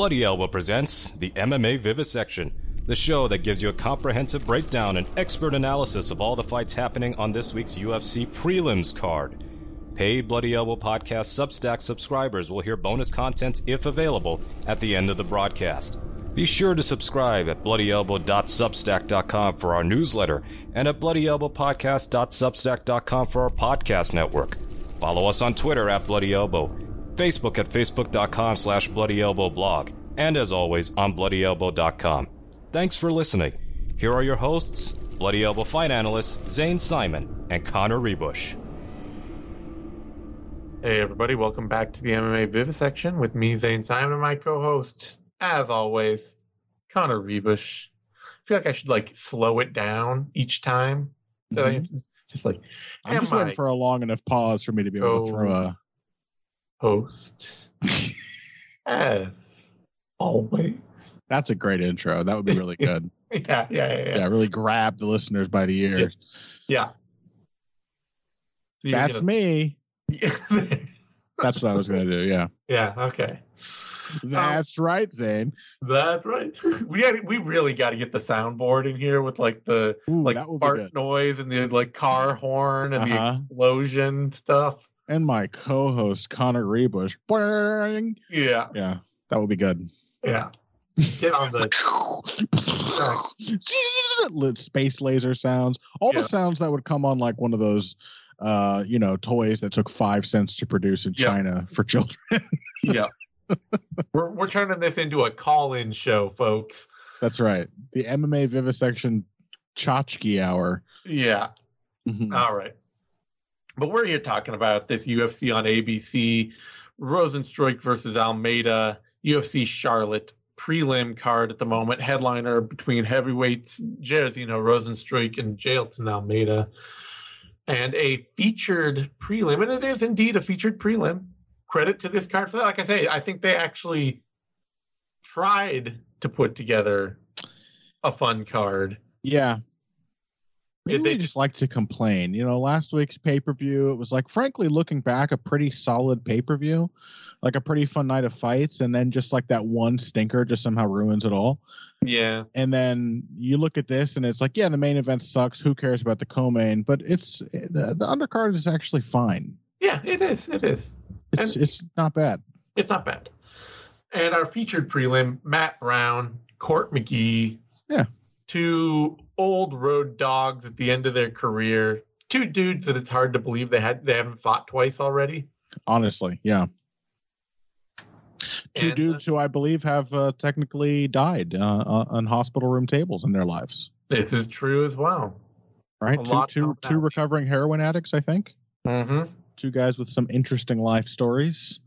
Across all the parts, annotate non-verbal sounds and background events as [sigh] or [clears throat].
Bloody Elbow presents the MMA Vivisection, the show that gives you a comprehensive breakdown and expert analysis of all the fights happening on this week's UFC prelims card. Paid Bloody Elbow Podcast Substack subscribers will hear bonus content, if available, at the end of the broadcast. Be sure to subscribe at bloodyelbow.substack.com for our newsletter and at bloodyelbowpodcast.substack.com for our podcast network. Follow us on Twitter at Bloody Elbow, Facebook at facebook.com slash bloodyelbowblog, and as always on bloodyelbow.com. Thanks for listening. Here are your hosts, Bloody Elbow fight analysts Zane Simon and Connor Ruebusch. Hey everybody, welcome back to the MMA Vivisection with me, Zane Simon, and my co-host, as always, Connor Ruebusch. I feel like I should like slow it down each time. That I mm-hmm. just like I'm am just waiting for a long enough pause for me to be able to throw a. host as [laughs] always. That's a great intro. That would be really [laughs] good. Yeah, yeah, yeah, yeah, yeah. really grab the listeners by the ears. yeah. So That's me. gonna- [laughs] That's what I was going to do. Yeah. yeah, okay. That's right, Zane. That's right. We had we really got to get the soundboard in here with like the Ooh, like that would be fart noise and the like car horn and the Uh-huh. explosion stuff. And my co host, Connor Ruebusch. Boing. Yeah, Yeah, that would be good. yeah. Get on the [laughs] [laughs] Space laser sounds. All Yeah. the sounds that would come on like one of those, uh, you know, toys that took five cents to produce in Yeah. China for children. [laughs] yeah. we're we're turning this into a call-in show, folks. That's right. The MMA Vivisection Chachki Hour. Yeah. Mhm. All right. But we're here talking about this UFC on ABC, Rozenstruik versus Almeida, UFC Charlotte prelim card at the moment, headliner between heavyweights Jairzinho Rozenstruik and Jailton Almeida, and a featured prelim, and it is indeed a featured prelim. Credit to this card for that. Like I say, I think they actually tried to put together a fun card. Yeah. Maybe they just like to complain. You know, last week's pay per view, it was like, frankly, looking back, a pretty solid pay per view, like a pretty fun night of fights. And then just like that one stinker just somehow ruins it all. Yeah. And then you look at this and it's like, yeah, the main event sucks. Who cares about the co main? But it's the, the undercard is actually fine. Yeah, it is. It is. It's, it's not bad. It's not bad. And our featured prelim, Matt Brown, Court McGee. Yeah. Two old road dogs at the end of their career. Two dudes that it's hard to believe they had they haven't fought twice already. Honestly. Yeah. Two And, uh, dudes who I believe have uh, technically died uh, uh, on hospital room tables in their lives. This is true as well. right? A Two, two, two recovering heroin addicts, I think. Mm-hmm. Two guys with some interesting life stories.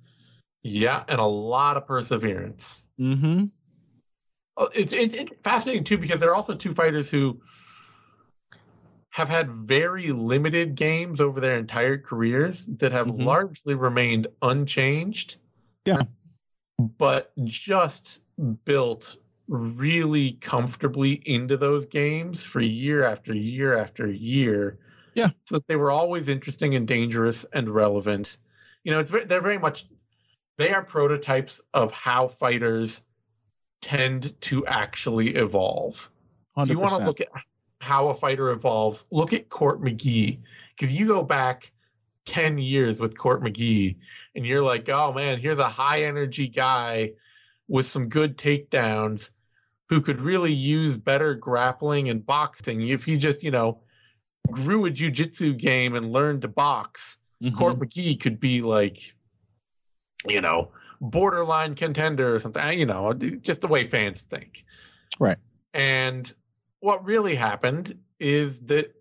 Yeah, and a lot of perseverance. Mm-hmm. Oh, It's, it's it's fascinating too because they're also two fighters who have had very limited games over their entire careers that have Mhm. largely remained unchanged. Yeah. But just built really comfortably into those games for year after year after year. Yeah. So they were always interesting and dangerous and relevant. You know, it's they're very much they are prototypes of how fighters tend to actually evolve. If you want to look at how a fighter evolves, look at Court McGee. Because you go back 10 years with Court McGee and you're like, oh man, here's a high energy guy with some good takedowns who could really use better grappling and boxing. If he just, you know, grew a jujitsu game and learned to box, Mhm. Court McGee could be like, you know, borderline contender or something. You know, just the way fans think. Right. And what really happened is that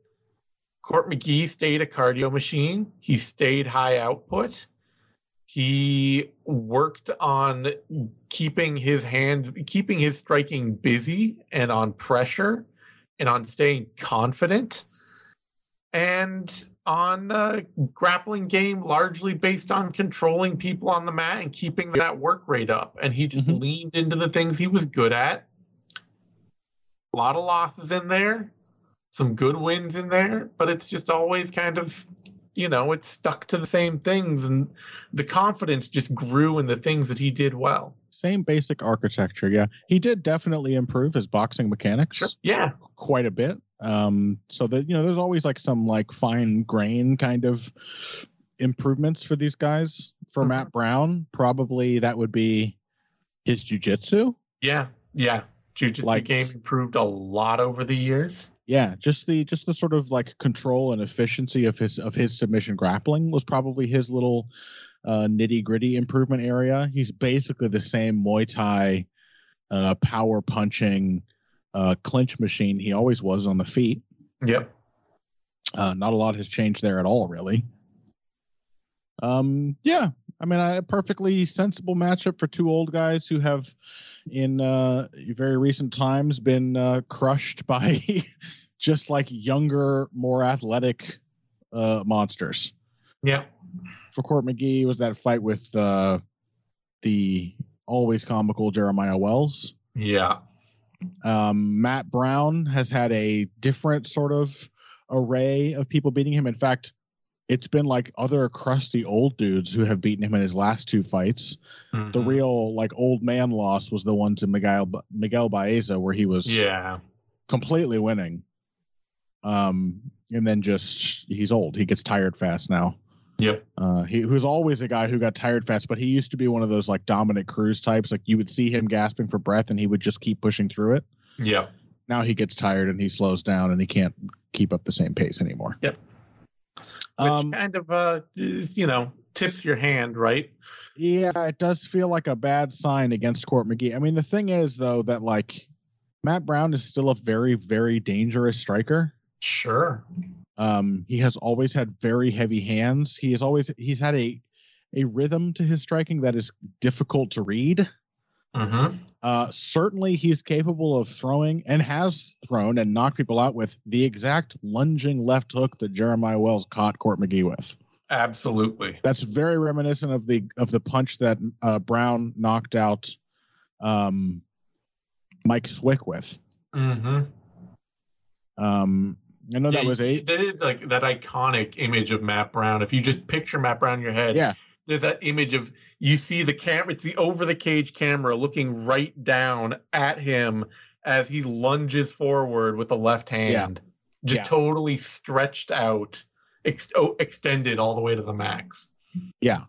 Court McGee stayed a cardio machine. He stayed high output. He worked on keeping his hands, keeping his striking busy and on pressure and on staying confident and on uh, grappling game largely based on controlling people on the mat and keeping that work rate up. And he just Mhm. leaned into the things he was good at. A lot of losses in there, some good wins in there, but it's just always kind of you know, it stuck to the same things and the confidence just grew in the things that he did well. Same basic architecture, yeah. He did definitely improve his boxing mechanics Sure. Yeah. quite a bit. Um, so that you know, there's always like some like fine grain kind of improvements for these guys. For Mhm. Matt Brown, probably that would be his jujitsu. Yeah. Yeah. Jiu-jitsu Like- game improved a lot over the years. Yeah, just the just the sort of like control and efficiency of his of his submission grappling was probably his little uh, nitty gritty improvement area. He's basically the same Muay Thai uh, power punching uh, clinch machine he always was on the feet. Yep. Uh, not a lot has changed there at all, really. Um, yeah, I mean, a perfectly sensible matchup for two old guys who have, in uh, very recent times, been uh, crushed by [laughs] just like younger, more athletic uh, monsters. Yep. For Court McGee, was that fight with uh, the always comical Jeremiah Wells. Yeah. Um, Matt Brown has had a different sort of array of people beating him. In fact, it's been like other crusty old dudes who have beaten him in his last two fights. The Mhm. real like old man loss was the one to Miguel Miguel Baeza where he was Yeah. completely winning. Um, and then just he's old. He gets tired fast now. Yep. Uh, he who's always a guy who got tired fast, but he used to be one of those like Dominick Cruz types. Like you would see him gasping for breath, and he would just keep pushing through it. Yep. Now he gets tired and he slows down and he can't keep up the same pace anymore. Yep. Which Um, kind of uh you know, tips your hand, right? yeah, it does feel like a bad sign against Court McGee. I mean, the thing is though that like Matt Brown is still a very, very dangerous striker. Sure. Um, he has always had very heavy hands. He has always he's had a a rhythm to his striking that is difficult to read. Mm-hmm. Uh, certainly, he's capable of throwing and has thrown and knocked people out with the exact lunging left hook that Jeremiah Wells caught Court McGee with. Absolutely. That's very reminiscent of the of the punch that uh, Brown knocked out um, Mike Swick with. Mm-hmm. Um, I know that was a That is like that iconic image of Matt Brown. If you just picture Matt Brown in your head, yeah there's that image of you see the camera. It's the over the cage camera looking right down at him as he lunges forward with the left hand, yeah. just Yeah. totally stretched out, ex- oh, extended all the way to the max. yeah.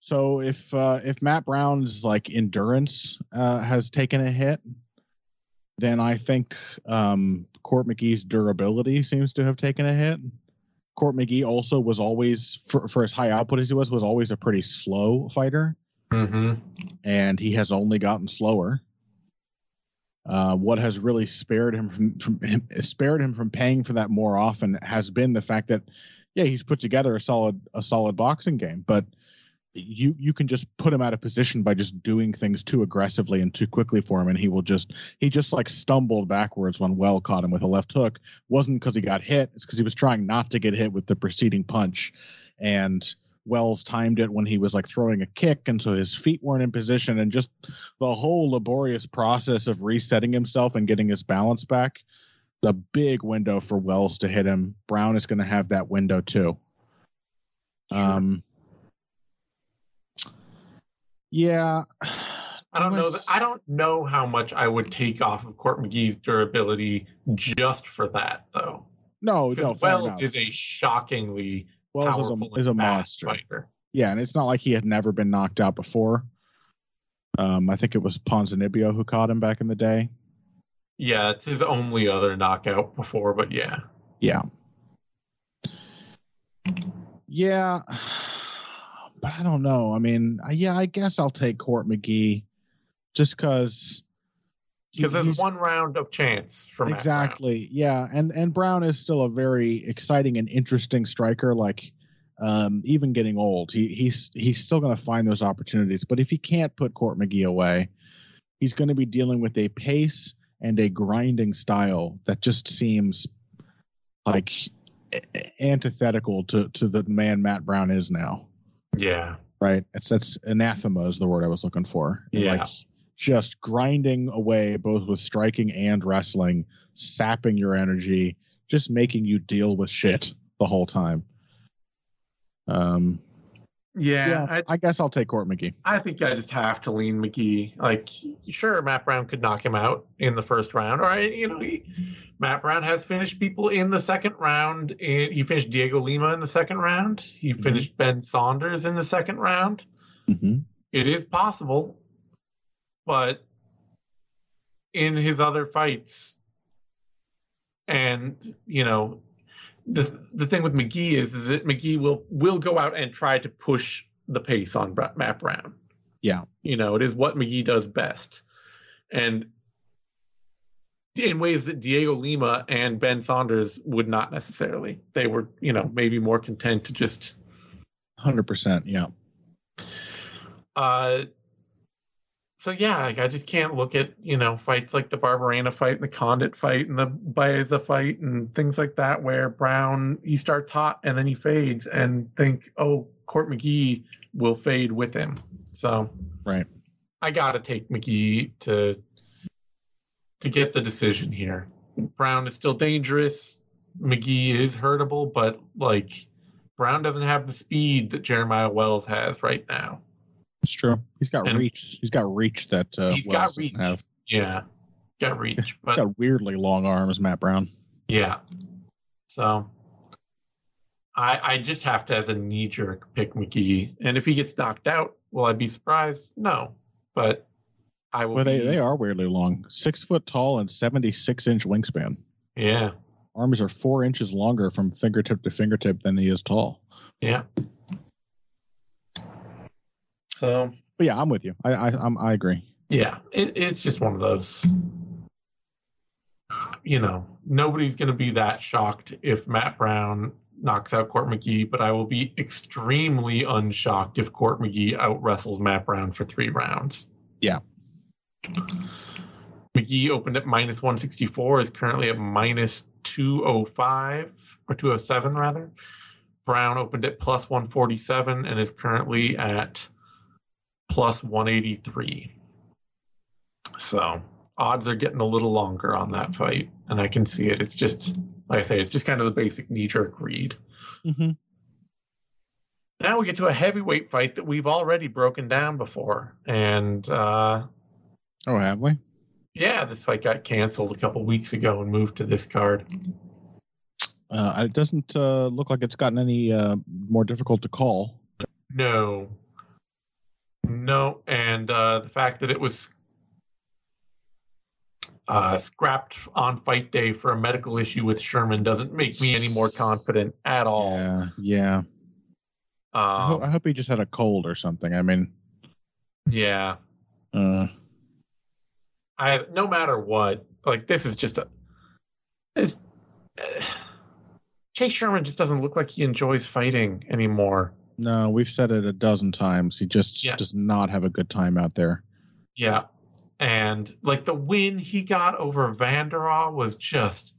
So if uh, if Matt Brown's like endurance uh, has taken a hit, then I think um, Court McGee's durability seems to have taken a hit. Court McGee also was always, for, for as high output as he was, was always a pretty slow fighter, Mm-hmm. and he has only gotten slower. Uh, what has really spared him from, from him, spared him from paying for that more often has been the fact that, yeah, he's put together a solid a solid boxing game, but you you can just put him out of position by just doing things too aggressively and too quickly for him. And he will just he just like stumbled backwards when well caught him with a left hook. Wasn't because he got hit. It's because he was trying not to get hit with the preceding punch. And wells timed it when he was like throwing a kick and so his feet weren't in position. And just the whole laborious process of resetting himself and getting his balance back the big window for wells to hit him. Brown is going to have that window too. Sure. um yeah. [sighs] I don't know. I don't know how much I would take off of Court McGee's durability just for that, though. No, no, Wells enough. is a shockingly Wells powerful is a, is a monster. fighter. Yeah, and it's not like he had never been knocked out before. Um, I think it was Ponzinibbio who caught him back in the day. Yeah, it's his only other knockout before, but yeah. Yeah. Yeah. [sighs] [sighs] But I don't know. I mean, I- yeah, I guess I'll take Court McGee just because. Because there's one round of chance from exactly. yeah. And and brown is still a very exciting and interesting striker like um even getting old. He he's he's still going to find those opportunities. But if he can't put court mcgee away he's going to be dealing with a pace and a grinding style that just seems like antithetical to to the man matt brown is now Yeah. right it's that's anathema is the word i was looking for Yeah. like just grinding away both with striking and wrestling sapping your energy just making you deal with shit the whole time Um, Yeah, yeah, I, I, guess I'll take Court McGee. I think I just have to lean McGee. Like, sure, Matt Brown could knock him out in the first round. Or, you know, he, Matt Brown has finished people in the second round. And he finished Diego Lima in the second round. He Mhm. finished Ben Saunders in the second round. hmm It is possible, but in his other fights, and you know, the the thing with McGee is, is that McGee will will go out and try to push the pace on Matt Brown. Yeah. You know, it is what McGee does best, and in ways that Diego Lima and Ben Saunders would not necessarily. They were, you know, maybe more content to just Hundred percent. Yeah. Uh, so yeah, like I just can't look at you know fights like the Barberena fight and the Condit fight and the Baeza fight and things like that where Brown he starts hot and then he fades and think oh Court McGee will fade with him. So Right. I gotta take McGee to to get the decision here. Brown is still dangerous. McGee is hurtable, but like Brown doesn't have the speed that Jeremiah Wells has right now. It's true. He's got And- reach. He's got reach that uh, He's Wells got reach. Have. Yeah, got reach, He's but got weirdly long arms, Matt Brown. yeah. So I I just have to, as a knee jerk, pick McGee. And if he gets knocked out, will I be surprised? No, but I will. Well, they be- they are weirdly long. Six foot tall and seventy six inch wingspan. Yeah, Arms are four inches longer from fingertip to fingertip than he is tall. yeah. So But yeah, I'm with you. I I I'm, I agree. yeah, it, it's just one of those. You know, nobody's going to be that shocked if Matt Brown knocks out Court McGee, but I will be extremely unshocked if Court McGee out wrestles Matt Brown for three rounds. Yeah. McGee opened at minus 164, is currently at minus 205 or 207 rather. Brown opened at plus 147 and is currently at plus 183. So odds are getting a little longer on that fight, and I can see it. It's just, like I say, it's just kind of the basic knee jerk read. Mm-hmm. Now we get to a heavyweight fight that we've already broken down before. And uh, Oh, have we? yeah, this fight got canceled a couple weeks ago and moved to this card. Uh, it doesn't uh, look like it's gotten any uh, more difficult to call. No. No, and uh, the fact that it was uh, scrapped on fight day for a medical issue with Sherman doesn't make me any more confident at all. Yeah, yeah. I, ho- Um, I hope he just had a cold or something. I mean, yeah. uh, I no matter what, like this is just a this uh, Chase Sherman just doesn't look like he enjoys fighting anymore. No, we've said it a dozen times. He just Yeah. does not have a good time out there. Yeah. And like the win he got over Vanderaa was just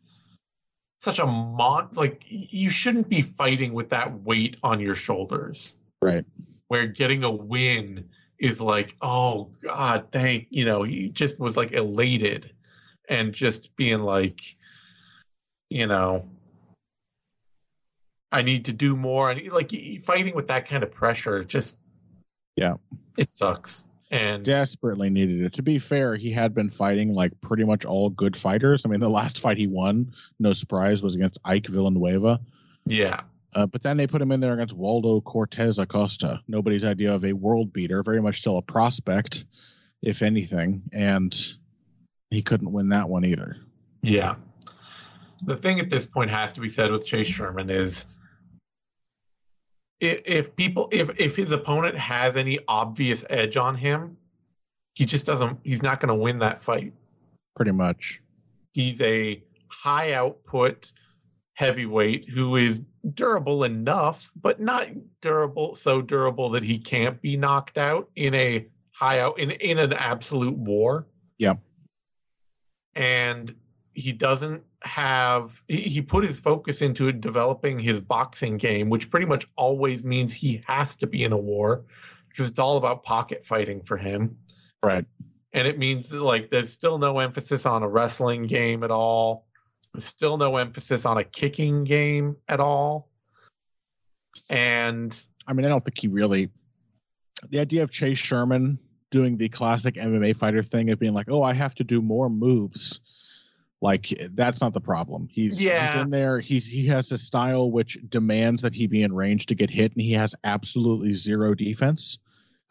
such a mon like you shouldn't be fighting with that weight on your shoulders. Right. Where getting a win is like, oh God, thank you know, he just was like elated and just being like, you know, I need to do more and like fighting with that kind of pressure just Yeah. it sucks. And Desperately needed it. To be fair, he had been fighting like pretty much all good fighters. I mean, the last fight he won, no surprise, was against Ike Villanueva. yeah. Uh, but then they put him in there against Waldo Cortez Acosta. Nobody's idea of a world beater, very much still a prospect, if anything. And he couldn't win that one either. Yeah. The thing at this point has to be said with Chase Sherman is if, if people if if his opponent has any obvious edge on him, he just doesn't he's not going to win that fight. Pretty much. He's a high output heavyweight who is durable enough, but not durable so durable that he can't be knocked out in a high out in in an absolute war. Yeah. And he doesn't have he, put his focus into developing his boxing game, which pretty much always means he has to be in a war because it's all about pocket fighting for him Right. and it means that, like there's still no emphasis on a wrestling game at all. There's still no emphasis on a kicking game at all. And I mean, I don't think he really. The idea of Chase Sherman doing the classic MMA fighter thing of being like, "Oh, I have to do more moves," like eh, that's not the problem. He's, Yeah. he's in there. He's he has a style which demands that he be in range to get hit, and he has absolutely zero defense.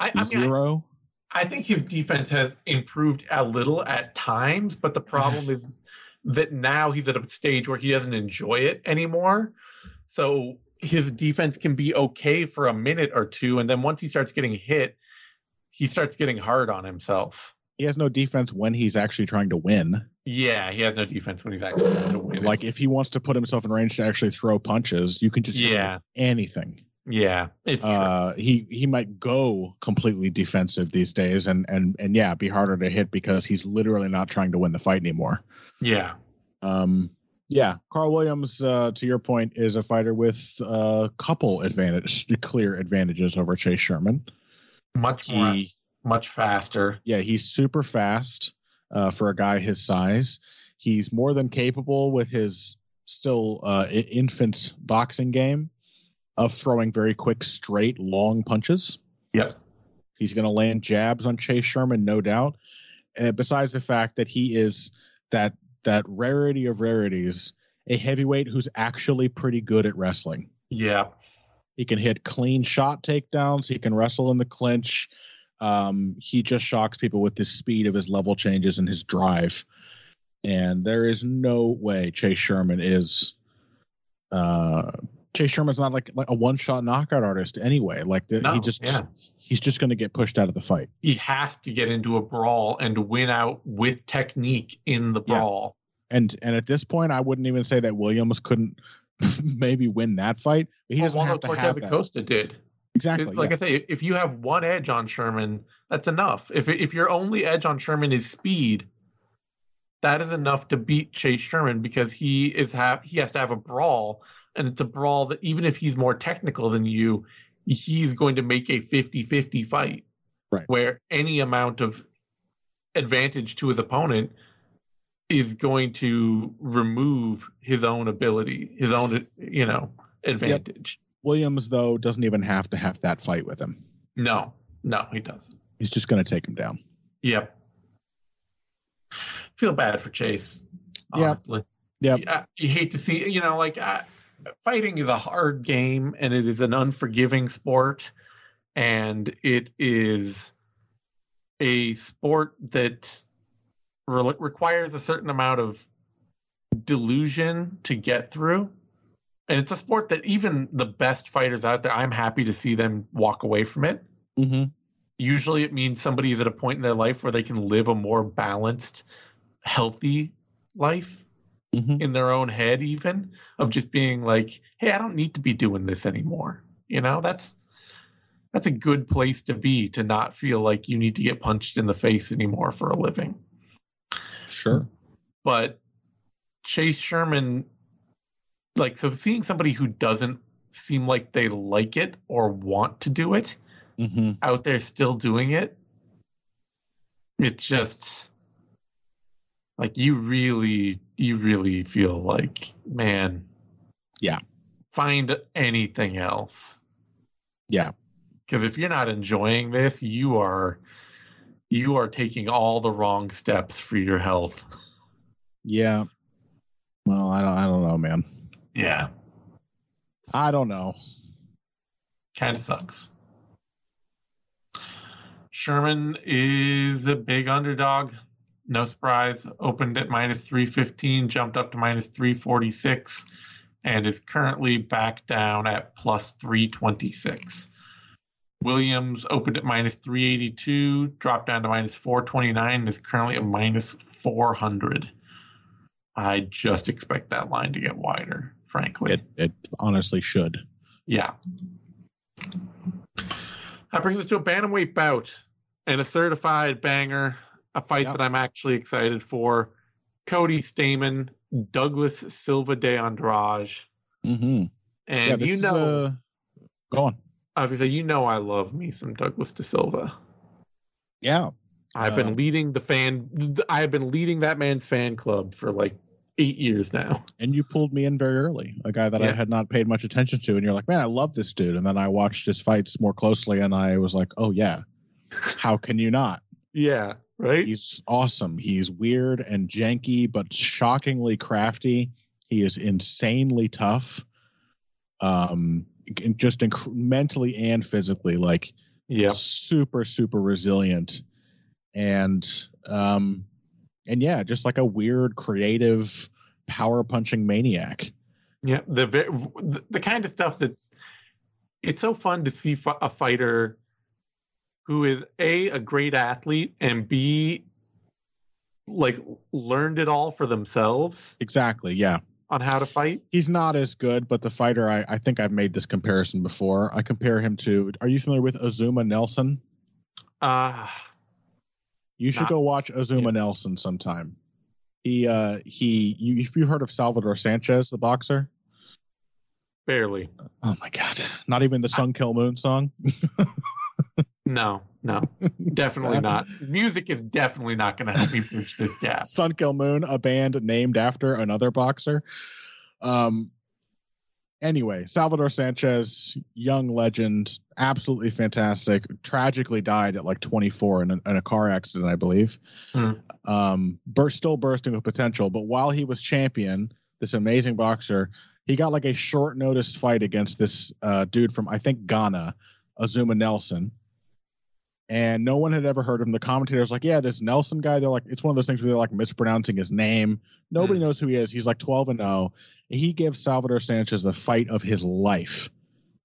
I, I mean, I, zero. I think his defense has improved a little at times, but the [sighs] problem is that now he's at a stage where he doesn't enjoy it anymore. So his defense can be okay for a minute or two, and then once he starts getting hit, he starts getting hard on himself. He has no defense when he's actually trying to win. Yeah, he has no defense when he's actually trying to win. Like if he wants to put himself in range to actually throw punches, you can just Yeah. anything. yeah, it's true. uh, he he might go completely defensive these days, and and and yeah, be harder to hit because he's literally not trying to win the fight anymore. yeah, Um, yeah, Karl Williams, uh, to your point, is a fighter with a couple advantage, clear advantages over Chase Sherman. much more, He, much faster. yeah, he's super fast uh, for a guy his size. He's more than capable with his still uh, i- infant boxing game of throwing very quick, straight, long punches. Yep. He's going to land jabs on Chase Sherman, no doubt. Uh, besides the fact that he is that that rarity of rarities, a heavyweight who's actually pretty good at wrestling. Yeah, He can hit clean shot takedowns. He can wrestle in the clinch. Um, he just shocks people with the speed of his level changes and his drive. And there is no way Chase Sherman is. Uh, Chase Sherman's not like like a one shot knockout artist anyway. Like the, he just yeah. he's just going to get pushed out of the fight. he has to get into a brawl and win out with technique in the Yeah. brawl. And and at this point, I wouldn't even say that Williams couldn't [laughs] maybe win that fight. But he Well, doesn't Waldo have to Cortez have that. Costa did. Exactly. like yeah. I say, if you have one edge on Sherman, that's enough. If if your only edge on Sherman is speed, that is enough to beat Chase Sherman because he is have he has to have a brawl, and it's a brawl that even if he's more technical than you, he's going to make a 50-50 fight. Right. Where any amount of advantage to his opponent is going to remove his own ability, his own you know advantage. Williams though doesn't even have to have that fight with him. No, no, he doesn't. He's just going to take him down. Yep. Feel bad for Chase. Yep. Honestly. Yep. Yeah, you hate to see, you know, like uh, fighting is a hard game and it is an unforgiving sport, and it is a sport that re- requires a certain amount of delusion to get through. And it's a sport that even the best fighters out there, I'm happy to see them walk away from it Mm-hmm. usually it means somebody is at a point in their life where they can live a more balanced healthy life Mm-hmm. in their own head even of just being like hey i don't need to be doing this anymore you know that's that's a good place to be to not feel like you need to get punched in the face anymore for a living Sure. but chase sherman like so seeing somebody who doesn't seem like they like it or want to do it Mm-hmm. out there still doing it, it's just like you really, you really feel like, man, Yeah. find anything else. Yeah. Because if you're not enjoying this, you are, you are taking all the wrong steps for your health. [laughs] Yeah. Well, I don't. I don't know, man. Yeah, I don't know. kind of sucks. Sherman is a big underdog. No surprise. Opened at minus 315, jumped up to minus 346, and is currently back down at plus 326. Williams opened at minus 382, dropped down to minus 429, and is currently at minus 400. I just expect that line to get wider, frankly. It. It honestly should. Yeah. That brings us to a bantamweight bout and a certified banger, a fight Yeah. that I'm actually excited for. Cody Stamann, Douglas Silva de Andrade. Mm-hmm. And yeah. You is, know, uh, go on. I was gonna say, you know, I love me some Douglas de Silva. Yeah. I've Uh, been leading the fan. I have been leading that man's fan club for like eight years now. [laughs] And you pulled me in very early, a guy that I had not paid much attention to. And you're like, man, I love this dude. And then I watched his fights more closely and I was like, oh, yeah, how can you not? Yeah, right. He's awesome. He's weird and janky, but shockingly crafty. He is insanely tough. Um, just inc- mentally and physically, like Yeah, super, super resilient. And, um, and yeah, just like a weird, creative, power punching maniac. yeah. The the, kind of stuff that it's so fun to see a fighter who is a a great athlete and b like learned it all for themselves Exactly. Yeah. on how to fight. He's not as good, but the fighter, I, I think I've made this comparison before. I compare him to, are you familiar with Azuma Nelson? Uh You should Not- go watch Azuma Nelson sometime. He, uh, he, you, if you've heard of Salvador Sanchez, the boxer. barely. Oh my God. Not even the Sun Kil Moon song. [laughs] No, no, [laughs] definitely not. Music is definitely not going to help me bridge this [laughs] gap. Sun Kil Moon, a band named after another boxer. Um. Anyway, Salvador Sanchez, young legend, absolutely fantastic. Tragically died at like 24 in a, in a car accident, I believe. Hmm. Um, burst, still bursting with potential. But while he was champion, this amazing boxer, he got like a short notice fight against this uh, dude from I think Ghana, Azuma Nelson. And no one had ever heard of him. The commentators like, yeah, this Nelson guy. They're like, it's one of those things where they're like mispronouncing his name. Nobody knows who he is. He's like 12 and 0. He gives Salvador Sanchez the fight of his life.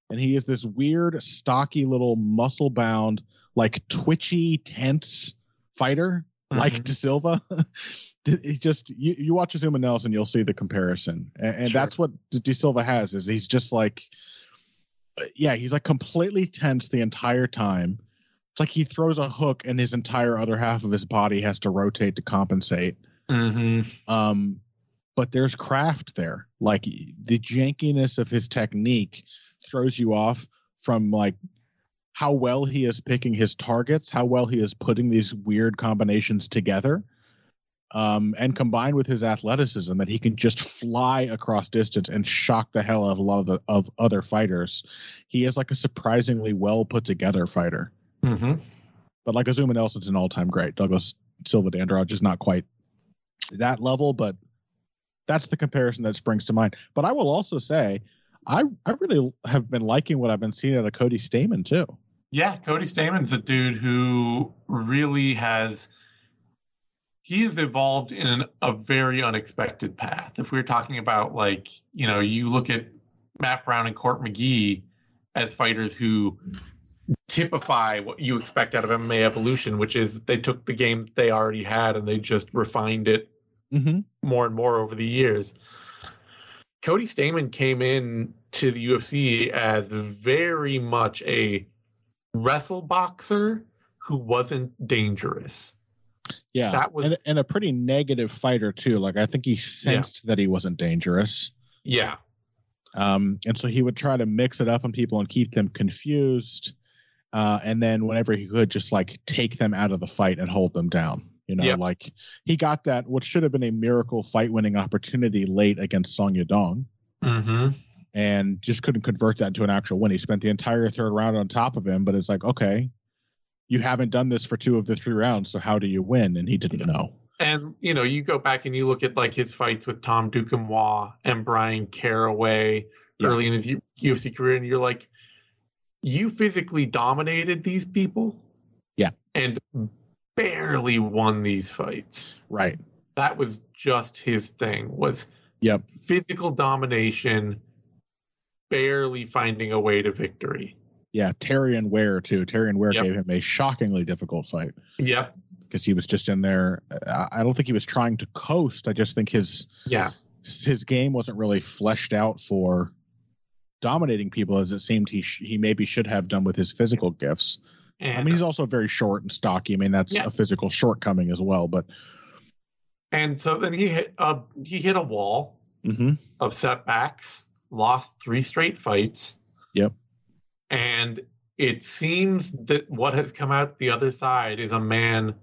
And he is this weird, stocky little muscle bound, like twitchy, tense fighter, like Mhm. De Silva. [laughs] he just you, you watch Azuma Nelson, you'll see the comparison. And, and Sure. that's what De Silva has is he's just like yeah, he's like completely tense the entire time. It's like he throws a hook and his entire other half of his body has to rotate to compensate. Mhm. Um, but there's craft there. Like the jankiness of his technique throws you off from like how well he is picking his targets, how well he is putting these weird combinations together. Um, and combined with his athleticism, that he can just fly across distance and shock the hell out of a lot of the of other fighters. He is like a surprisingly well put together fighter. Mhm. But like Azuma Nelson's an all time great. Douglas Silva de Andrade is not quite that level, but that's the comparison that springs to mind. But I will also say, I I really have been liking what I've been seeing out of Cody Stamann too. Yeah, Cody Stamann's a dude who really has he has evolved in a very unexpected path. If we're talking about like, you know, you look at Matt Brown and Court McGee as fighters who typify what you expect out of MMA evolution, which is they took the game they already had and they just refined it Mm-hmm. more and more over the years. Cody Stamann came in to the UFC as very much a wrestle boxer who wasn't dangerous. Yeah, That was- and, and a pretty negative fighter too. Like I think he sensed that he wasn't dangerous. Yeah. Um, and so he would try to mix it up on people and keep them confused. Uh, and then whenever he could, just like take them out of the fight and hold them down. You know, Yep. like he got that what should have been a miracle fight winning opportunity late against Song Yadong Mm-hmm. and just couldn't convert that into an actual win. He spent the entire third round on top of him, but it's like, okay, you haven't done this for two of the three rounds, so how do you win? And he didn't know. And you know, you go back and you look at like his fights with Tom Duquesnoy and Bryan Caraway Yeah. early in his U- UFC career, and you're like, you physically dominated these people, Yeah. and barely won these fights. Right. That was just his thing. Was Yep. physical domination, barely finding a way to victory. Yeah. Terrion Ware too. Terrion Ware Yep. gave him a shockingly difficult fight. Yep. because he was just in there. I don't think he was trying to coast. I just think his Yeah. his game wasn't really fleshed out for dominating people as it seemed he sh- he maybe should have done with his physical gifts. And, I mean, he's also very short and stocky. I mean, that's Yeah. a physical shortcoming as well. But and so then he hit uh, he hit a wall mhm. of setbacks, lost three straight fights. Yep. And it seems that what has come out the other side is a man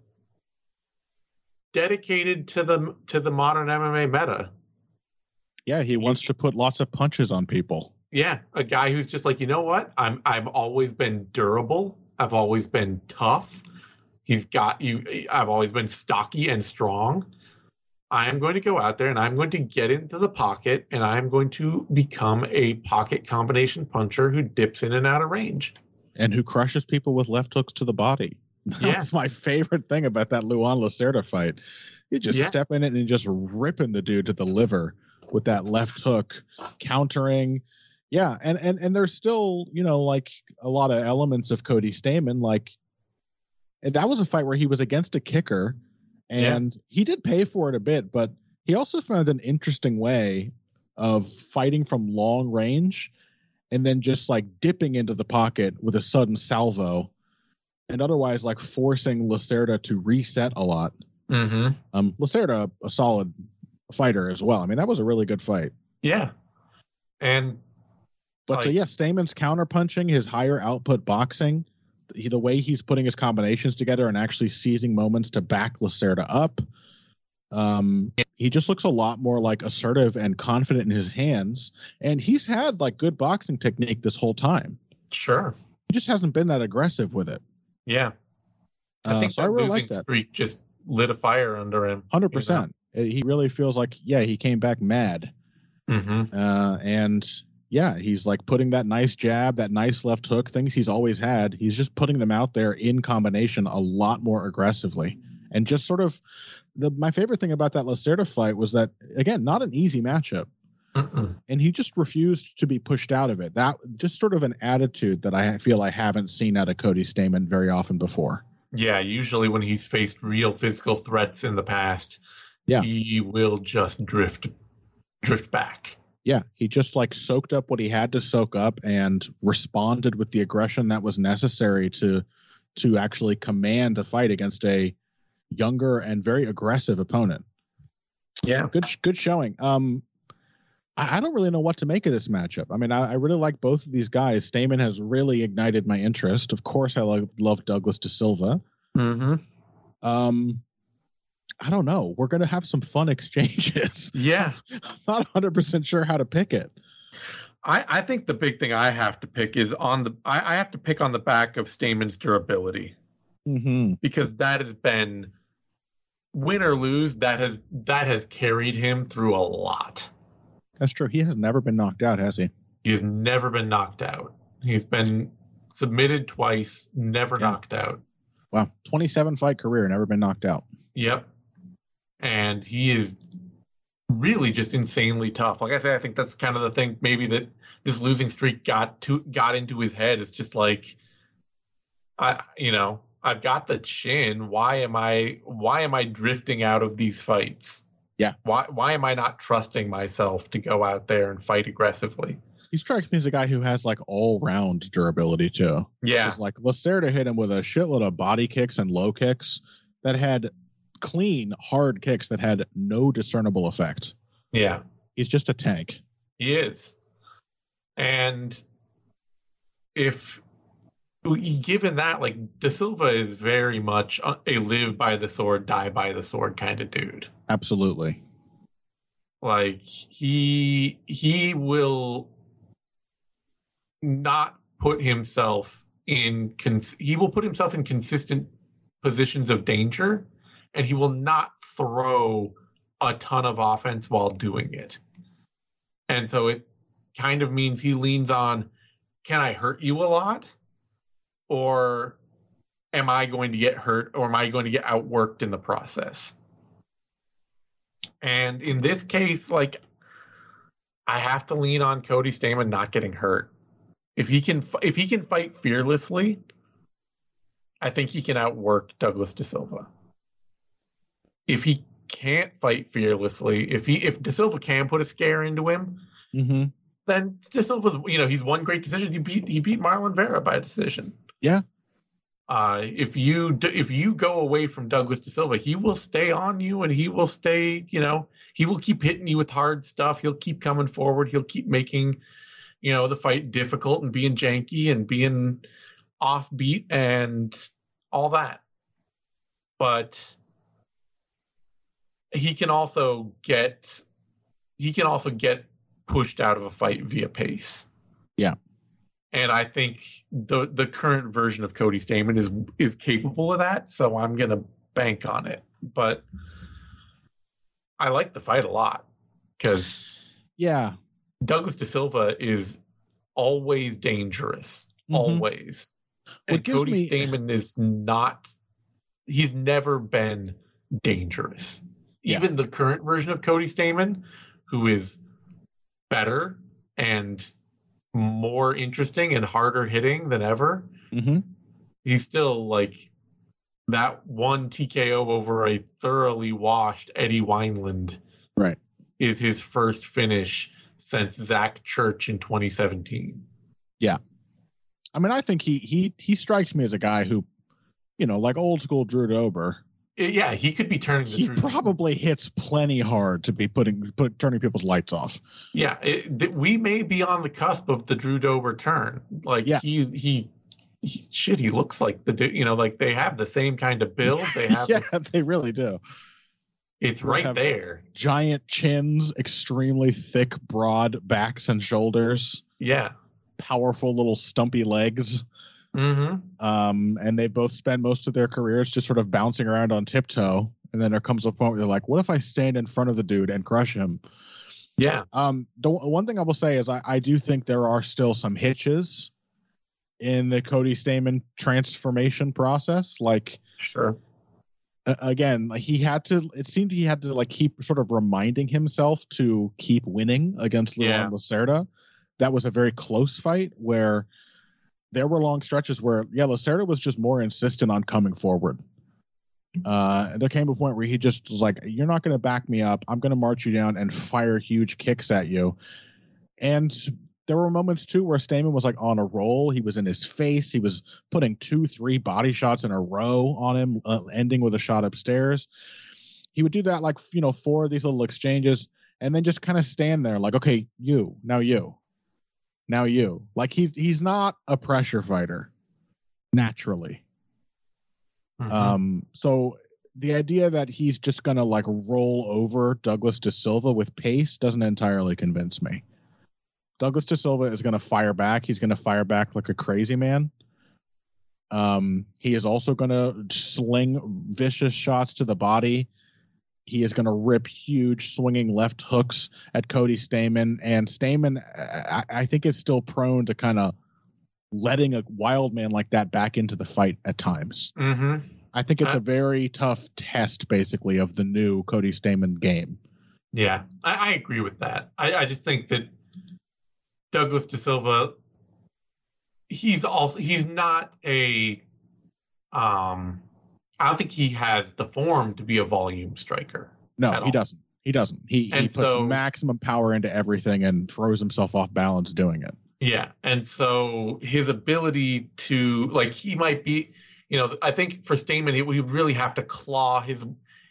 dedicated to the to the modern MMA meta. Yeah, he wants to put lots of punches on people. Yeah, a guy who's just like, you know what? I'm I've always been durable. I've always been tough. He's got you. I've always been stocky and strong. I am going to go out there and I'm going to get into the pocket and I'm going to become a pocket combination puncher who dips in and out of range. And who crushes people with left hooks to the body. [laughs] That's yeah. my favorite thing about that Luan Lacerda fight. You just yeah. step in it and just ripping the dude to the liver with that left hook, countering. Yeah, and and and there's still you know like a lot of elements of Cody Stamann. Like that was a fight where he was against a kicker, and yeah. he did pay for it a bit, but he also found an interesting way of fighting from long range and then just like dipping into the pocket with a sudden salvo and otherwise like forcing Lacerda to reset a lot. Mm-hmm. Um, Lacerda, a solid fighter as well. I mean, that was a really good fight. Yeah, and but like, uh, yeah, Stamann's counterpunching, his higher output boxing, he, the way he's putting his combinations together and actually seizing moments to back Lacerda up. Um, he just looks a lot more like assertive and confident in his hands, and he's had like good boxing technique this whole time. Sure, he just hasn't been that aggressive with it. Yeah, I uh, think so I really like that. streak just lit a fire under him. Hundred percent. He really feels like yeah, he came back mad. Mm-hmm. Uh, and yeah, he's like putting that nice jab, that nice left hook, things he's always had. He's just putting them out there in combination a lot more aggressively, and just sort of the my favorite thing about that Lacerda fight was that again, not an easy matchup. Mm-mm. And he just refused to be pushed out of it. That just sort of an attitude that I feel I haven't seen out of Cody Stamann very often before. Yeah, usually when he's faced real physical threats in the past, yeah. he will just drift drift back. Yeah, he just like soaked up what he had to soak up and responded with the aggression that was necessary to to actually command a fight against a younger and very aggressive opponent. Yeah, good good showing. Um, I, I don't really know what to make of this matchup. I mean, I, I, really like both of these guys. Stamann has really ignited my interest. Of course, I love, love Douglas De Silva. Mm-hmm. Um, I don't know. We're going to have some fun [laughs] exchanges. Yeah. I'm not 100% sure how to pick it. I, I think the big thing I have to pick is on the I, I have to pick on the back of Stamann's durability mm-hmm. because that has been win or lose that has that has carried him through a lot. That's true. He has never been knocked out, has he? He has never been knocked out. He's been submitted twice, never yeah. knocked out. Wow, 27 fight career, never been knocked out. Yep and he is really just insanely tough. Like I said, I think that's kind of the thing maybe that this losing streak got to got into his head. It's just like I you know, I've got the chin. Why am I why am I drifting out of these fights? Yeah. Why why am I not trusting myself to go out there and fight aggressively? He strikes me as a guy who has like all round durability too. Yeah. Like Lacerda hit him with a shitload of body kicks and low kicks that had clean, hard kicks that had no discernible effect. Yeah. He's just a tank. He is. And if given that, like De Silva is very much a live by the sword, die by the sword kind of dude. Absolutely. Like he he will not put himself in cons- he will put himself in consistent positions of danger and he will not throw a ton of offense while doing it. And so it kind of means he leans on can I hurt you a lot? Or am I going to get hurt or am I going to get outworked in the process? And in this case, like I have to lean on Cody Stamann not getting hurt. If he can if he can fight fearlessly, I think he can outwork Douglas De Silva if he can't fight fearlessly, if he if De Silva can put a scare into him, mm-hmm. then De Silva's you know he's won great decisions. He beat he beat Marlon Vera by a decision. Yeah. Uh, if you if you go away from Douglas De Silva, he will stay on you and he will stay. You know he will keep hitting you with hard stuff. He'll keep coming forward. He'll keep making you know the fight difficult and being janky and being offbeat and all that. But he can also get he can also get pushed out of a fight via pace. Yeah. And I think the the current version of Cody Stamann is is capable of that, so I'm gonna bank on it. But I like the fight a lot because Yeah. Douglas De Silva is always dangerous, Mhm. always. And Cody me- Stamann is not. He's never been dangerous. Yeah. Even the current version of Cody Stamann, who is better and more interesting and harder hitting than ever, hmm he's still like that one TKO over a thoroughly washed Eddie Wineland Right. is his first finish since Zach Church in 2017. Yeah. I mean, I think he he he strikes me as a guy who, you know, like old school Drew Dober. Yeah, he could be turning the He probably hits plenty hard to be putting put turning people's lights off. Yeah, it, th- we may be on the cusp of the Drew Dober turn. Like Yeah. he, he he shit, he looks like the you know like they have the same kind of build. [laughs] They have yeah, this- they really do. it's They right there. Giant chins, extremely thick, broad backs and shoulders, Yeah. powerful little stumpy legs. Mm-hmm. Um, and they both spend most of their careers just sort of bouncing around on tiptoe. And then there comes a point where they're like, "What if I stand in front of the dude and crush him?" Yeah. Um, the one thing I will say is I, I do think there are still some hitches in the Cody Stamann transformation process. Like Sure. again, like, he had to. It seemed he had to like keep sort of reminding himself to keep winning against Leon Yeah. Lacerda. That was a very close fight where there were long stretches where yeah, Lacerda was just more insistent on coming forward. Uh, there came a point where he just was like, "You're not going to back me up. I'm going to march you down and fire huge kicks at you." And there were moments too where Stamann was like on a roll. He was in his face. He was putting two, three body shots in a row on him, uh, ending with a shot upstairs. He would do that like you know four of these little exchanges, and then just kind of stand there like, okay, you now you, now you. Like he's he's not a pressure fighter naturally. Mhm. Um, so the idea that he's just gonna like roll over Douglas De Silva with pace doesn't entirely convince me. Douglas De Silva is gonna fire back. He's gonna fire back like a crazy man. Um, he is also gonna sling vicious shots to the body. He is going to rip huge swinging left hooks at Cody Stamann, and Stamann, I, I think, is still prone to kind of letting a wild man like that back into the fight at times. Mhm. I think it's a very tough test, basically, of the new Cody Stamann game. Yeah, I, I agree with that. I, I just think that Douglas De Silva, he's also he's not a, um, I don't think he has the form to be a volume striker. No, he all. doesn't. He doesn't. He, he puts so- maximum power into everything and throws himself off balance doing it. Yeah, and so his ability to like he might be, you know, I think for Stamann he would really have to claw his.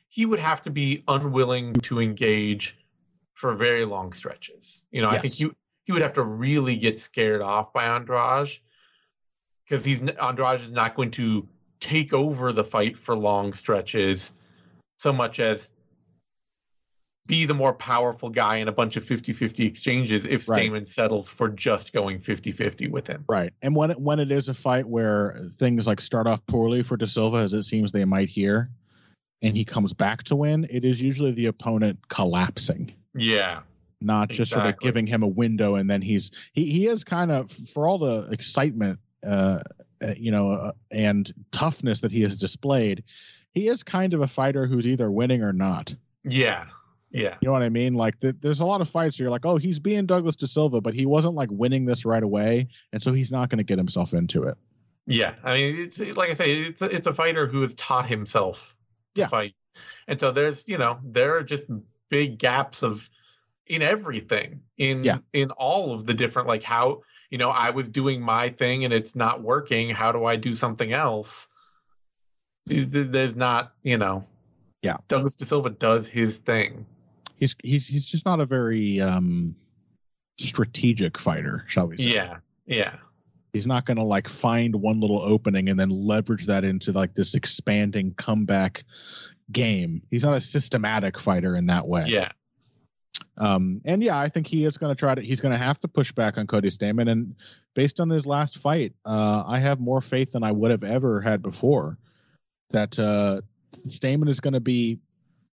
He would have to be unwilling to engage for very long stretches. You know, I think you, he would have to really get scared off by Andrade because he's Andrade is not going to take over the fight for long stretches so much as be the more powerful guy in a bunch of 50-50 exchanges if Right. Stamann settles for just going 50-50 with him. Right. And when it, when it is a fight where things like start off poorly for De Silva, as it seems they might here, and he comes back to win, it is usually the opponent collapsing. Yeah. not just sort of giving him a window and then he's he he is kind of for all the excitement uh, uh you know uh, and toughness that he has displayed he is kind of a fighter who's either winning or not Yeah. Yeah. you know what i mean like th- there's a lot of fights where you're like oh he's being douglas de silva but he wasn't like winning this right away and so he's not going to get himself into it Yeah. I mean, it's like I say, it's a, it's a fighter who has taught himself to Yeah. fight. And so there's, you know, there are just big gaps of in everything in Yeah. in all of the different like how you know I was doing my thing and it's not working. How do I do something else? Th- th- There's not, you know. Yeah. Douglas De Silva does his thing. he's he's he's just not a very um strategic fighter shall we say Yeah. Yeah. He's not going to like find one little opening and then leverage that into like this expanding comeback game. He's not a systematic fighter in that way. Yeah. Um, and yeah, I think he is going to try to. He's going to have to push back on Cody Stamann. And based on his last fight, uh, I have more faith than I would have ever had before that uh, Stamann is going to be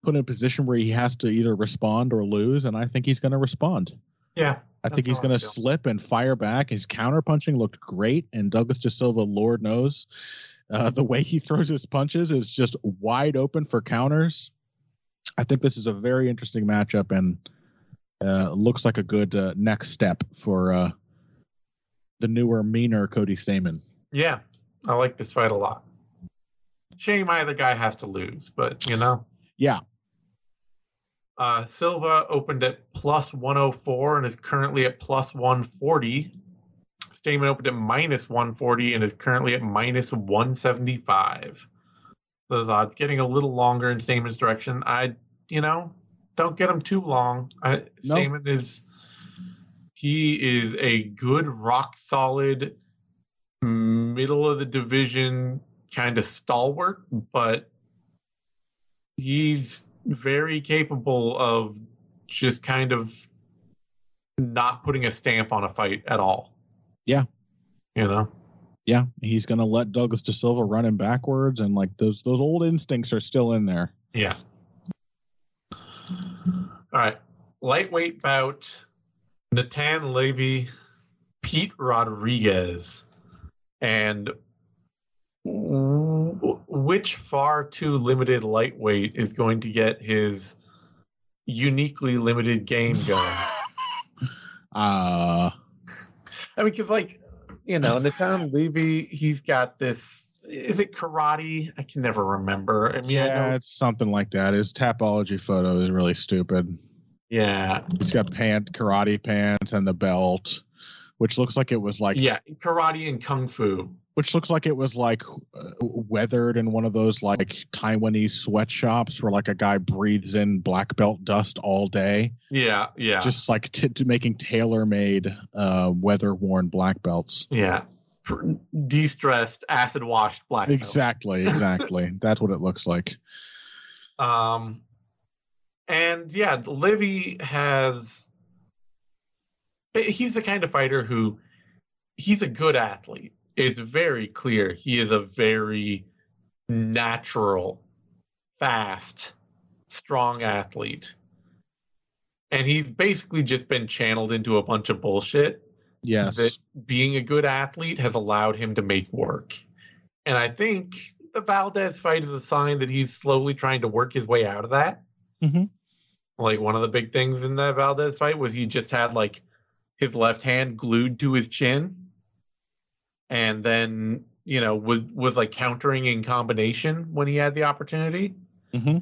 put in a position where he has to either respond or lose. And I think he's going to respond. Yeah. I think he's going to slip and fire back. His counter punching looked great, and Douglas De Silva, Lord knows, uh, the way he throws his punches is just wide open for counters. I think this is a very interesting matchup, and uh, looks like a good uh, next step for uh, the newer, meaner Cody Stamann. Yeah, I like this fight a lot. Shame either guy has to lose, but you know. Yeah, Uh, Silva opened at plus 104 and is currently at plus 140. Stamann opened at minus 140 and is currently at minus 175. Those odds getting a little longer in Stamann's direction. I, you know, don't get him too long. I, No. Stamann is he is a good, rock solid, middle of the division kind of stalwart, but he's very capable of just kind of not putting a stamp on a fight at all. Yeah. You know? yeah, he's going to let Douglas De Silva run him backwards, and like those those old instincts are still in there. Yeah. All right. Lightweight bout Natan Levy, Pete Rodriguez. And which far too limited lightweight is going to get his uniquely limited game going? [laughs] Uh, I mean, because like you know, Natan Levy, he's got this. Is it karate? I can never remember. I mean, I yeah, know, it's something like that. His tapology photo is really stupid. Yeah, He's got pant, karate pants, and the belt, which looks like it was like, yeah, karate and kung fu. which looks like it was like uh, weathered in one of those like Taiwanese sweatshops where like a guy breathes in black belt dust all day, Yeah, yeah, just like t- t- making tailor-made, uh, weather-worn black belts. yeah. De-stressed, acid-washed black. belt. Exactly, exactly. [laughs] That's what it looks like. Um, and yeah, Levy has. He's the kind of fighter who, he's a good athlete. It's very clear he is a very natural, fast, strong athlete. And he's basically just been channeled into a bunch of bullshit Yes. that being a good athlete has allowed him to make work. And I think the Valdez fight is a sign that he's slowly trying to work his way out of that. Mhm. Like one of the big things in that Valdez fight was he just had like his left hand glued to his chin and then, you know, was was like countering in combination when he had the opportunity. hmm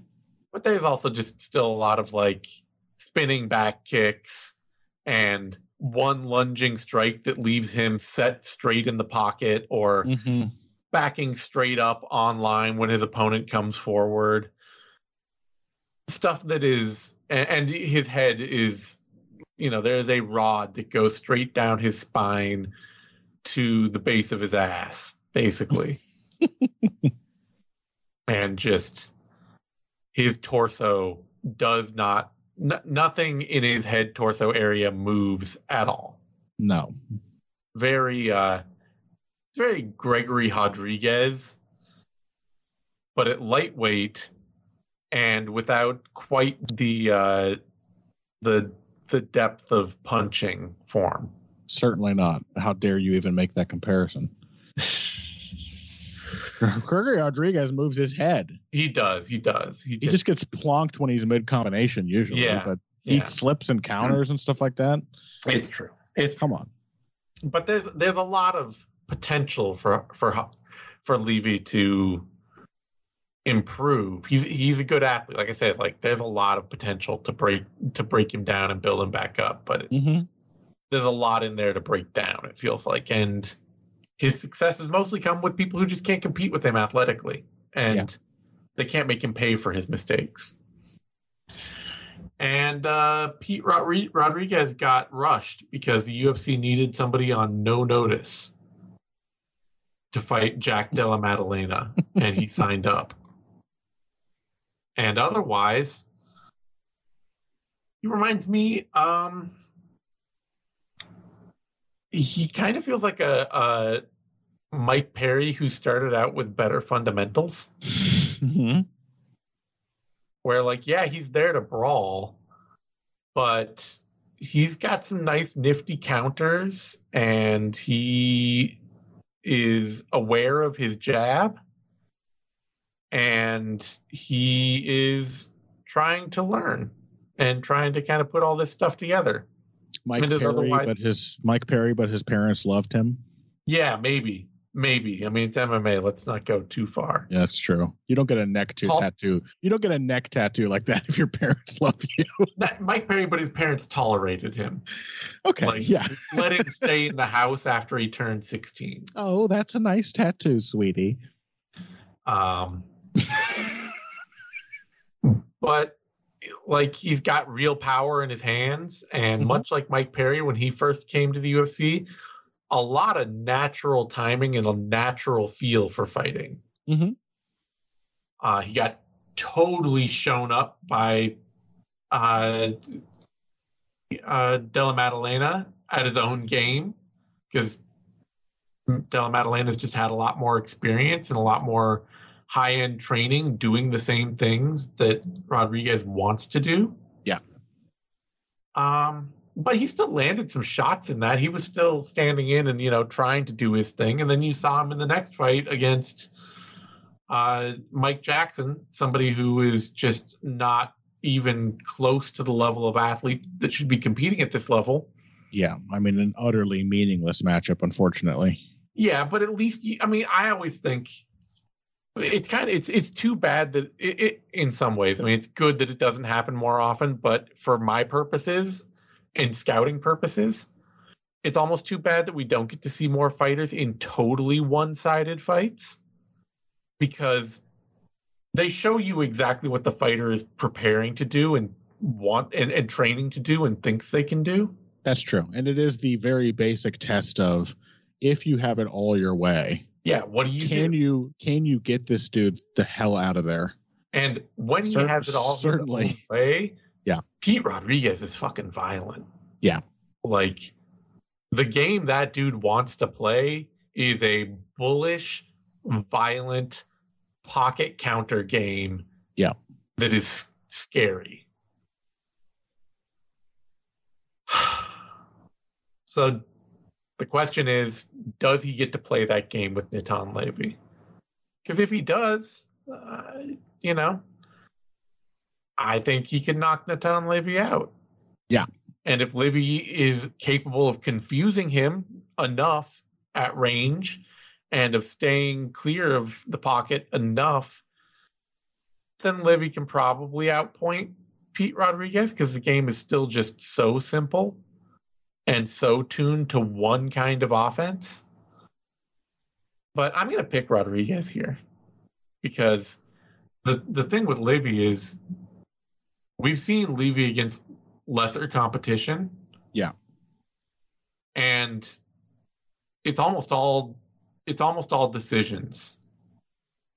But there's also just still a lot of like spinning back kicks and one lunging strike that leaves him set straight in the pocket or hmm backing straight up online when his opponent comes forward. Stuff that is, and, and his head is, you know, there's a rod that goes straight down his spine to the base of his ass, basically. [laughs] and just his torso does not, n- nothing in his head torso area moves at all No. very uh very Gregory Rodrigues, but at lightweight and without quite the uh the the depth of punching form. Certainly not. How dare you even make that comparison? [laughs] Gregory Rodrigues moves his head. He does, he does. He He just, just gets plonked when he's mid combination usually. Yeah, But he yeah, slips and counters and stuff like that. it's true. It's Come on. but there's there's a lot of potential for for for Levy to improve. He's he's a good athlete. Like I said, like there's a lot of potential to break to break him down and build him back up. But hmm there's a lot in there to break down. It feels like, and his successes mostly come with people who just can't compete with him athletically, and Yeah. they can't make him pay for his mistakes. And uh, Pete Rodri- Rodriguez got rushed because the UFC needed somebody on no notice to fight Jack Della Maddalena, and he [laughs] signed up. And otherwise, he reminds me. Um, he kind of feels like a, a Mike Perry who started out with better fundamentals. Mhm. where like yeah he's there to brawl but he's got some nice nifty counters and he is aware of his jab and he is trying to learn and trying to kind of put all this stuff together Mike Perry, otherwise- but his Mike Perry, but his parents loved him. yeah maybe maybe i mean it's mma let's not go too far Yeah, that's true. You don't get a neck tattoo. You don't get a neck tattoo like that [laughs] if your parents love you. Not mike perry but his parents tolerated him Okay, Like- yeah. let him stay in the house after he turned 16 Oh, that's a nice tattoo, sweetie. Um, [laughs] but like he's got real power in his hands, and Mhm. much like Mike Perry when he first came to the UFC, a lot of natural timing and a natural feel for fighting. Mhm. Uh, he got totally shown up by uh, uh, Della Maddalena at his own game because Della Maddalena's just had a lot more experience and a lot more high end training doing the same things that Rodriguez wants to do. Yeah. Um, but he still landed some shots in that. He was still standing in and, you know, trying to do his thing. And then you saw him in the next fight against uh, Mike Jackson, somebody who is just not even close to the level of athlete that should be competing at this level. Yeah, I mean, an utterly meaningless matchup, unfortunately. Yeah, but at least you, I mean, I always think it's kind of it's it's too bad that it, it in some ways. I mean, it's good that it doesn't happen more often, but for my purposes and scouting purposes, it's almost too bad that we don't get to see more fighters in totally one-sided fights because they show you exactly what the fighter is preparing to do and want and, and training to do and thinks they can do. That's true. And it is the very basic test of if you have it all your way, Yeah, what do you can do? you can you get this dude the hell out of there? And when he Cer- has it all certainly. Oh, way, Yeah. Pete Rodriguez is fucking violent. Yeah. Like the game that dude wants to play is a bullish, violent pocket counter game. Yeah. That is scary. [sighs] so the question is, does he get to play that game with Natan Levy? Because if he does, uh, you know, I think he can knock Natan Levy out. Yeah. And if Levy is capable of confusing him enough at range and of staying clear of the pocket enough, then Levy can probably outpoint Pete Rodriguez because the game is still just so simple and so tuned to one kind of offense. But I'm going to pick Rodriguez here because the the thing with Levy is we've seen Levy against lesser competition. Yeah. And it's almost all it's almost all decisions.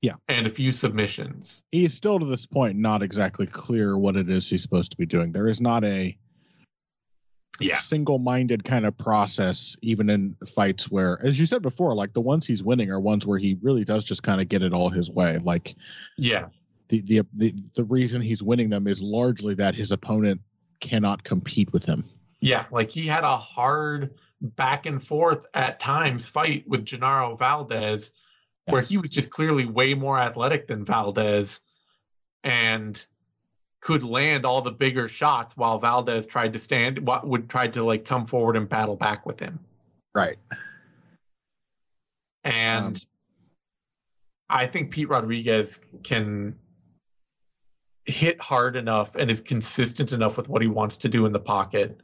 Yeah. And a few submissions. He's still to this point not exactly clear what it is he's supposed to be doing. There is not a Yeah. single-minded kind of process even in fights where as you said before like the ones he's winning are ones where he really does just kind of get it all his way like Yeah. the, the the the reason he's winning them is largely that his opponent cannot compete with him Yeah, like he had a hard back and forth at times fight with Genaro Valdez, where he was just clearly way more athletic than Valdez and could land all the bigger shots while Valdez tried to stand, what would try to like come forward and battle back with him. right And Um, I think Pete Rodriguez can hit hard enough and is consistent enough with what he wants to do in the pocket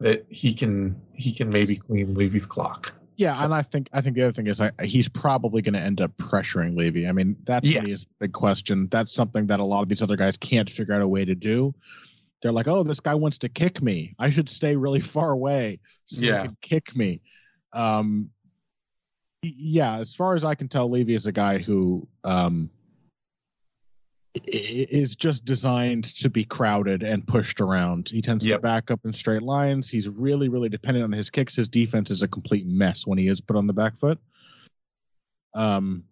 that he can he can maybe clean Levy's clock. Yeah, and I think I think the other thing is I, he's probably going to end up pressuring Levy. I mean, that to Yeah. me is the big question. That's something that a lot of these other guys can't figure out a way to do. They're like, "Oh, this guy wants to kick me. I should stay really [laughs] far away so Yeah. he can kick me." Um, yeah, as far as I can tell, Levy is a guy who um, is just designed to be crowded and pushed around. He tends Yep. to back up in straight lines. He's really, really dependent on his kicks. His defense is a complete mess when he is put on the back foot. Um,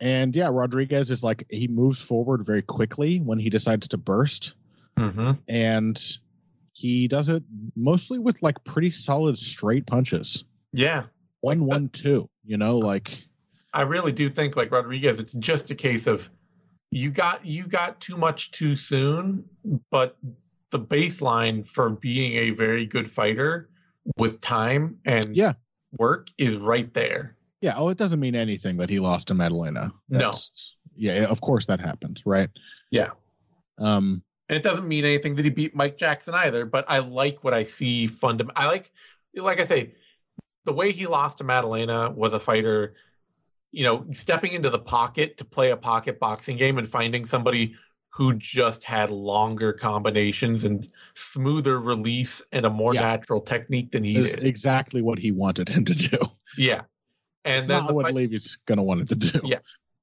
and yeah, Rodriguez is like he moves forward very quickly when he decides to burst, Mm-hmm. and he does it mostly with like pretty solid straight punches. Yeah. One, Like one, two. You know, like I really do think like Rodriguez, it's just a case of you got you got too much too soon, but the baseline for being a very good fighter with time and Yeah. work is right there. Yeah. Oh, it doesn't mean anything that he lost to Maddalena. No. Yeah, of course that happened, right? Yeah. Um. And it doesn't mean anything that he beat Mike Jackson either, but I like what I see fundam I like like I say, the way he lost to Maddalena was a fighter, you know, stepping into the pocket to play a pocket boxing game and finding somebody who just had longer combinations and smoother release and a more Yeah. natural technique than he Is did. exactly what he wanted him to do. yeah. And it's then not the what fight- Levy's gonna want it to do. Yeah.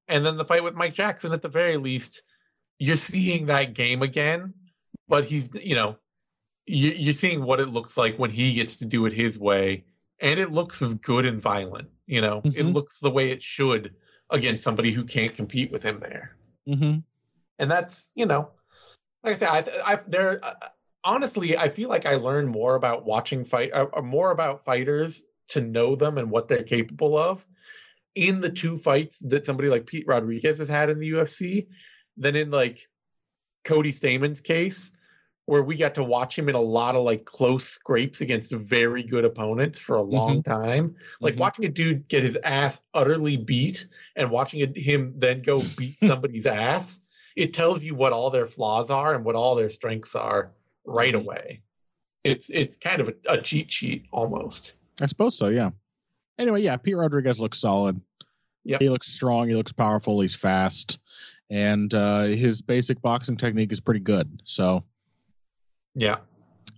and then the fight with Mike Jackson at the very least, you're seeing that game again, but he's you know, you, you're seeing what it looks like when he gets to do it his way, and it looks good and violent. You know, it Mhm. looks the way it should against somebody who can't compete with him there, Mm-hmm. and that's you know, like I said, I, I there. Uh, honestly, I feel like I learn more about watching fight, uh, uh, more about fighters to know them and what they're capable of in the two fights that somebody like Pete Rodriguez has had in the UFC than in like Cody Stamann's case, where we got to watch him in a lot of like close scrapes against very good opponents for a long time. Like Mhm. watching a dude get his ass utterly beat and watching him then go beat [laughs] somebody's ass, it tells you what all their flaws are and what all their strengths are right Mhm. away. It's it's kind of a, a cheat sheet almost. I suppose so. Yeah. Anyway, yeah, Pete Rodriguez looks solid. Yep. He looks strong. He looks powerful. He's fast, and uh, his basic boxing technique is pretty good. So, Yeah.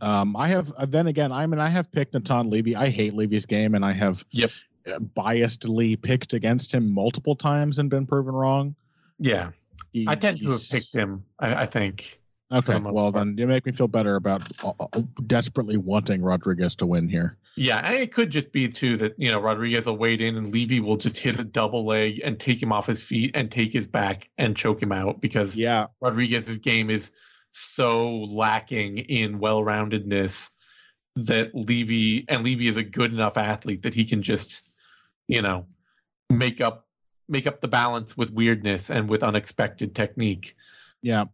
um, I have uh, then again. I mean, I have picked Natan Levy. I hate Levy's game, and I have Yep. uh, biasedly picked against him multiple times and been proven wrong. Yeah. He- I tend to have picked him, I, I think. Okay, well part. then you make me feel better about uh, desperately wanting Rodriguez to win here. Yeah, and it could just be too that you know Rodriguez will wade in and Levy will just hit a double leg and take him off his feet and take his back and choke him out because Yeah, Rodriguez's game is so lacking in well-roundedness that Levy and Levy is a good enough athlete that he can just you know make up make up the balance with weirdness and with unexpected technique. yeah.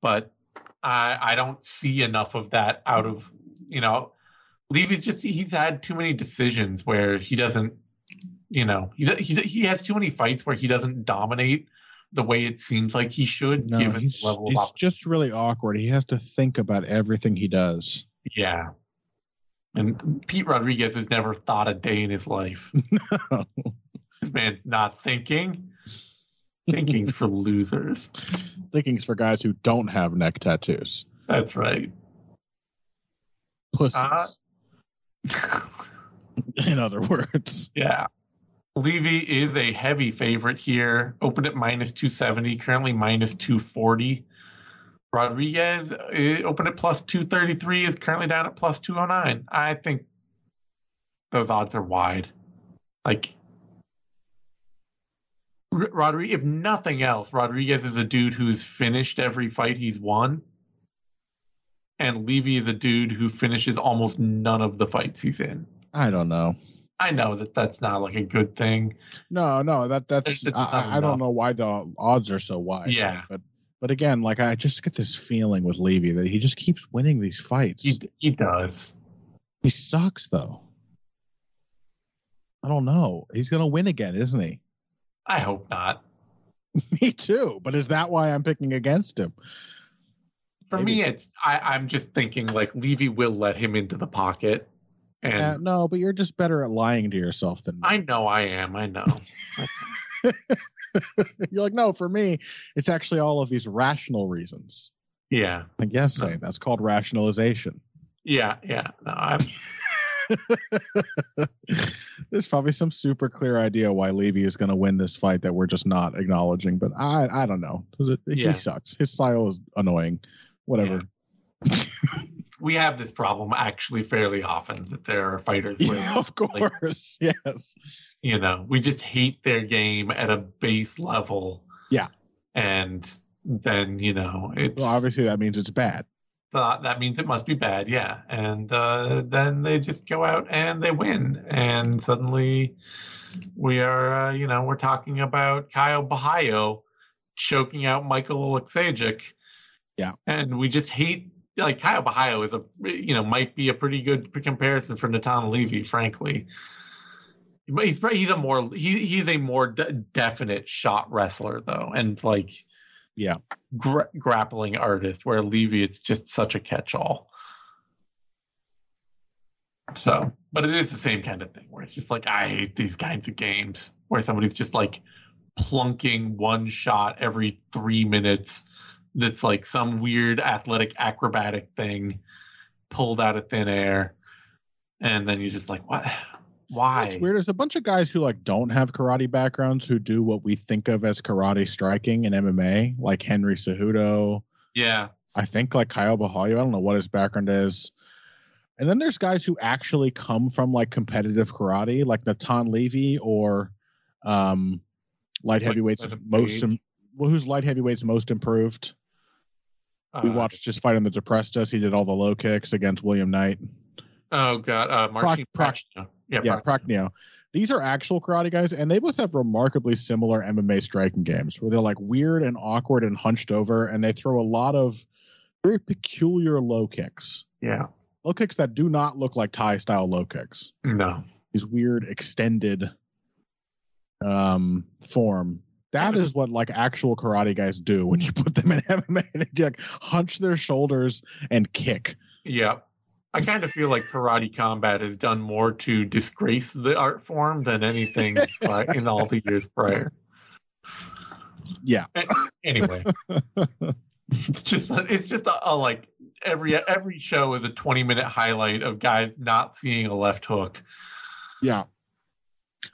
but I I don't see enough of that out of you know Levy's just he's had too many decisions where he doesn't you know he he he has too many fights where he doesn't dominate the way it seems like he should No, given the level of op- just really awkward. He has to think about everything he does. yeah. And Pete Rodriguez has never thought a day in his life. [laughs] No. This man's not thinking. Thinking's for [laughs] losers. Thinking's for guys who don't have neck tattoos. That's right. Pussies. Uh, [laughs] in other words. Yeah. Levy is a heavy favorite here. Opened at minus 270, currently minus 240. Rodriguez uh, opened at plus 233, is currently down at plus 209. I think those odds are wide. Like, Rodriguez, if nothing else, Rodriguez is a dude who's finished every fight he's won. And Levy is a dude who finishes almost none of the fights he's in. I don't know. I know that that's not like a good thing. No, no, that that's It's- I I don't know why the odds are so wide. Yeah. But but again, like I just get this feeling with Levy that he just keeps winning these fights. He he does. he sucks though. I don't know. He's gonna win again, isn't he? I hope not. [laughs] Me too. But is that why I'm picking against him? For Maybe. me, it's I, I'm just thinking like Levy will let him into the pocket, and Uh, no, but you're just better at lying to yourself than me. I know I am. I know. [laughs] You're like, no, for me, it's actually all of these rational reasons. yeah, I guess No. That's called rationalization. yeah, yeah. No, I'm. [laughs] There's probably some super clear idea why Levy is going to win this fight that we're just not acknowledging, but I I don't know. He Yeah. sucks. His style is annoying. Whatever. [laughs] we have this problem actually fairly often that there are fighters where Yeah, of course. [laughs] yes. you know we just hate their game at a base level. Yeah. and then you know it's Well, obviously that means it's bad. thought that means it must be bad, yeah. And uh, then they just go out and they win, and suddenly we are, uh, you know, we're talking about Caio Borralho choking out Michael Oleksiejczuk. Yeah. and we just hate like Caio Borralho is a, you know, might be a pretty good comparison for Natan Levy, frankly. But he's he's a more he he's a more de- definite shot wrestler though, and like Yeah. gra- grappling artist, where Levy it's just such a catch-all. So, but it is the same kind of thing where it's just like I hate these kinds of games where somebody's just like plunking one shot every three minutes. That's like some weird athletic acrobatic thing pulled out of thin air, and then you're just like, what? Why? It's weird. There's a bunch of guys who like don't have karate backgrounds who do what we think of as karate striking in MMA, like Henry Cejudo. Yeah, I think like Caio Borralho. I don't know what his background is. And then there's guys who actually come from like competitive karate, like Natan Levy or um light Like heavyweights Leonard most im- well, who's light heavyweights most improved. We Uh, watched just fight the Deprestas. He did all the low kicks against William Knight. Oh god, uh, Marcin Proc- Prachnio. Yeah, yeah, Prachnio. These are actual karate guys, and they both have remarkably similar MMA striking games where they're like weird and awkward and hunched over, and they throw a lot of very peculiar low kicks. yeah. Low kicks that do not look like Thai style low kicks. No. These weird extended um form. That is what like actual karate guys do when you put them in [laughs] MMA. They like hunch their shoulders and kick. Yeah. I kind of feel like karate combat has done more to disgrace the art form than anything [laughs] uh, in all the years prior. Yeah. Anyway, [laughs] it's just it's just a, a like every every show is a 20 minute highlight of guys not seeing a left hook. Yeah.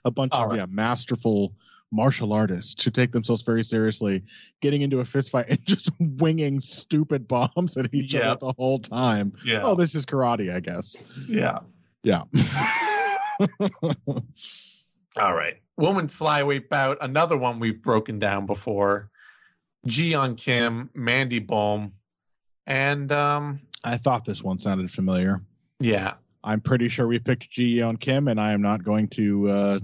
A bunch All of right. yeah, masterful martial artists who take themselves very seriously, getting into a fist fight [laughs] and just winging stupid bombs at each Yeah. other the whole time. Yeah. Oh, this is karate, I guess. yeah. Yeah. [laughs] All right. Women's flyweight bout, another one we've broken down before. Jiyeon Kim, Mandy Bohm, and um I thought this one sounded familiar. yeah, I'm pretty sure we picked Ji Yeon Kim, and I am not going to uh,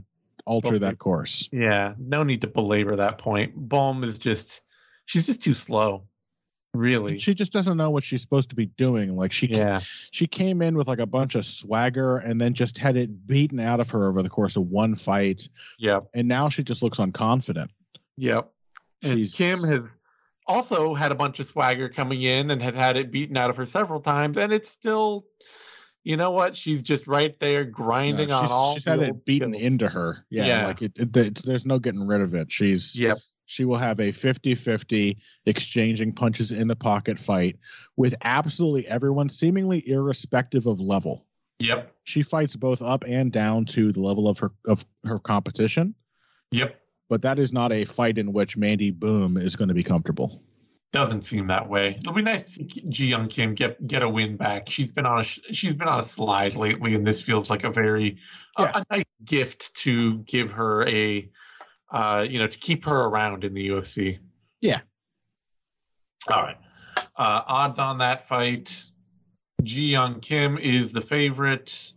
alter that course. yeah, no need to belabor that point. Bohm is just she's just too slow. Really. She just doesn't know what she's supposed to be doing. Like she Yeah. she came in with like a bunch of swagger and then just had it beaten out of her over the course of one fight, Yeah, and now she just looks unconfident. Yep. And She's- Kim has also had a bunch of swagger coming in and has had it beaten out of her several times, and it's still, you know what? She's just right there grinding No, on all. she's had it beaten skills. into her. Yeah, Yeah. like it, it, it's, there's no getting rid of it. She's Yep. she will have a 50-50 exchanging punches in the pocket fight with absolutely everyone seemingly irrespective of level. Yep. She fights both up and down to the level of her of her competition, Yep. but that is not a fight in which Mandy Bohm is going to be comfortable. Doesn't seem that way. It'll be nice to see Ji Yeon Kim get get a win back. She's been on a she's been on a slide lately, and this feels like a very a- a, nice gift to give her a uh, you know to keep her around in the UFC. Yeah. All right. Uh, odds on that fight: Ji Yeon Kim is the favorite.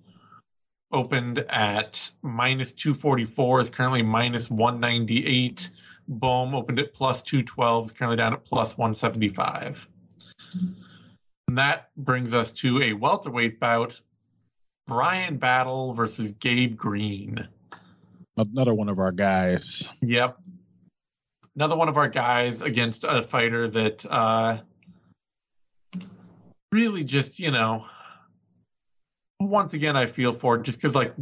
Opened at minus 244, is currently minus 198. Bohm opened at plus 212, is currently down at plus 175. And that brings us to a welterweight bout Brian Battle versus Gabe Green. Another one of our guys. Yep. Another one of our guys against a fighter that uh, really just, you know, once again, I feel for it just because, like,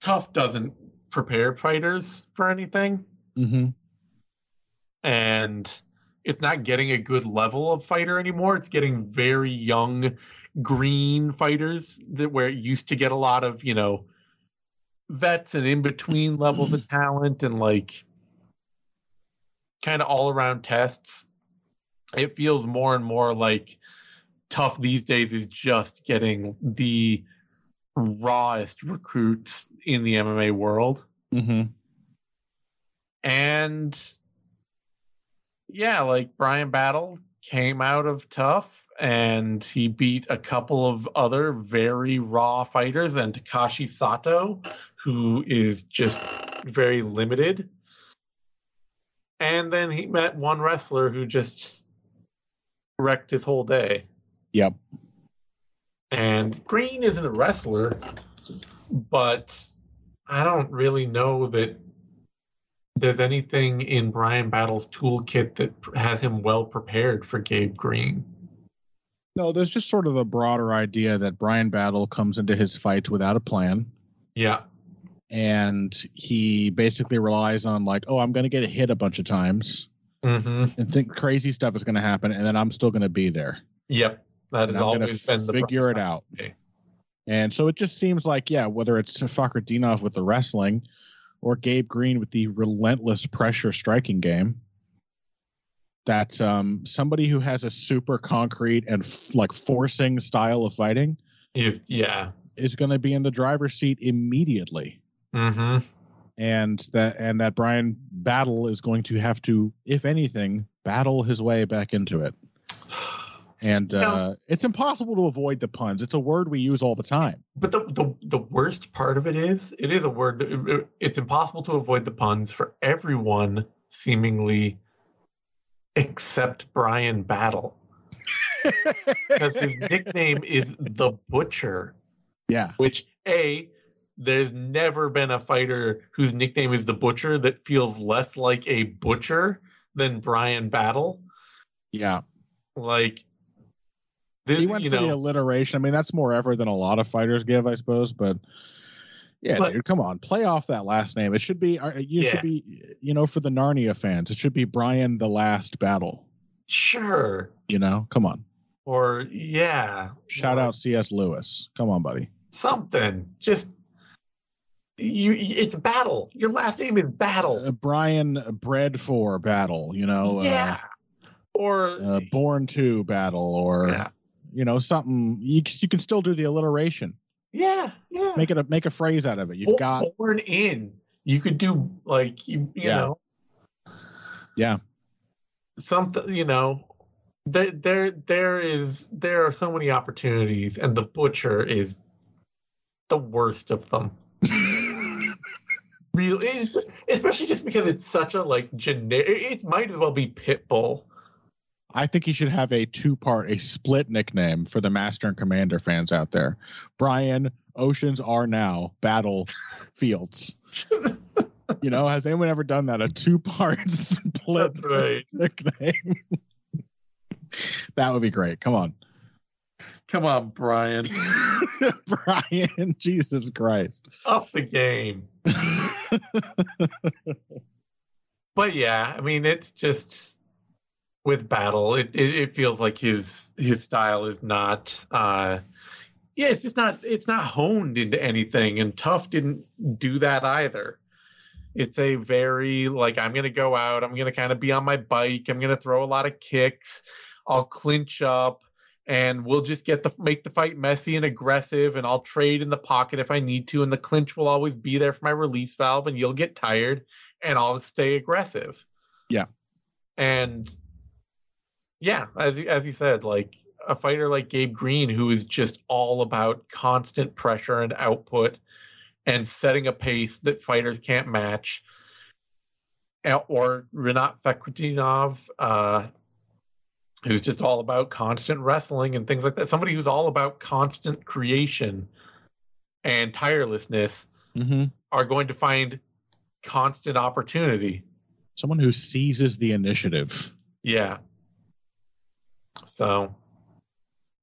TUF doesn't prepare fighters for anything. Mm-hmm. And it's not getting a good level of fighter anymore. It's getting very young, green fighters that where it used to get a lot of you know vets and in between levels of [clears throat] talent and like kind of all around tests. It feels more and more like TUF these days is just getting the rawest recruits in the MMA world. Mm-hmm. And yeah, like Brian Battle came out of TUF and he beat a couple of other very raw fighters and Takashi Sato, who is just very limited. And then he met one wrestler who just wrecked his whole day. Yep. And Green isn't a wrestler, but I don't really know that there's anything in Brian Battle's toolkit that has him well prepared for Gabe Green. No, there's just sort of a broader idea that Brian Battle comes into his fights without a plan. Yeah. And he basically relies on like, oh, I'm going to get hit a bunch of times Mm-hmm. and think crazy stuff is going to happen, and then I'm still going to be there. Yep. That And has I'm always been the figure it out. way. And so it just seems like, yeah, whether it's Fakhretdinov with the wrestling or Gabe Green with the relentless pressure striking game, that um, somebody who has a super concrete and f- like forcing style of fighting Is yeah. is going to be in the driver's seat immediately. Mm-hmm. And that and that Brian Battle is going to have to, if anything, battle his way back into it. [sighs] [sighs] [sighs] And uh, it's impossible to avoid the puns. It's a word we use all the time. But the, the the worst part of it is, it is a word that it's impossible to avoid the puns for everyone, seemingly, except Brian Battle, [laughs] because his nickname is the Butcher. Yeah. Which a there's never been a fighter whose nickname is the Butcher that feels less like a butcher than Brian Battle. Yeah. Like, this, he went for the alliteration. I mean, that's more effort than a lot of fighters give, I suppose. But yeah, But- dude, come on, play off that last name. It should be. uh, You Yeah. should be. You know, for the Narnia fans, it should be Brian the Last Battle. sure, You know, come on. or yeah, Shout or out C.S. Lewis. Come on, buddy. something. Just you. It's Battle. Your last name is Battle. Uh, Brian bred for battle. You know. yeah. Or Uh, uh, born to battle, or yeah, you know, something. You you can still do the alliteration. yeah, yeah. Make it a make a phrase out of it. You've got born in. You could do like you. You Yeah. know. yeah. something you know there there there is there are so many opportunities and the butcher is the worst of them [laughs] really especially just because it's such a like generic it might as well be pitbull I think he should have a two part, a split nickname for the Master and Commander fans out there. Brian, Oceans are now battle fields. [laughs] you know, has anyone ever done that? A two part [laughs] split right. nickname? [laughs] that would be great. Come on. come on brian Brian, Jesus Christ. up the game but yeah i mean it's just with battle it, it, it feels like his his style is not uh yeah it's just not it's not honed into anything and TUF didn't do that either it's a very like i'm gonna go out i'm gonna kind of be on my bike i'm gonna throw a lot of kicks i'll clinch up and we'll just get the make the fight messy and aggressive and I'll trade in the pocket if I need to and the clinch will always be there for my release valve and you'll get tired and I'll stay aggressive. Yeah. And yeah, as you- as you said, like a fighter like Gabe Green who is just all about constant pressure and output and setting a pace that fighters can't match. Uh, Or Rinat Fakhretdinov, uh, who's just all about constant wrestling and things like that. Somebody who's all about constant creation and tirelessness hmm are going to find constant opportunity. Someone who seizes the initiative. Yeah. So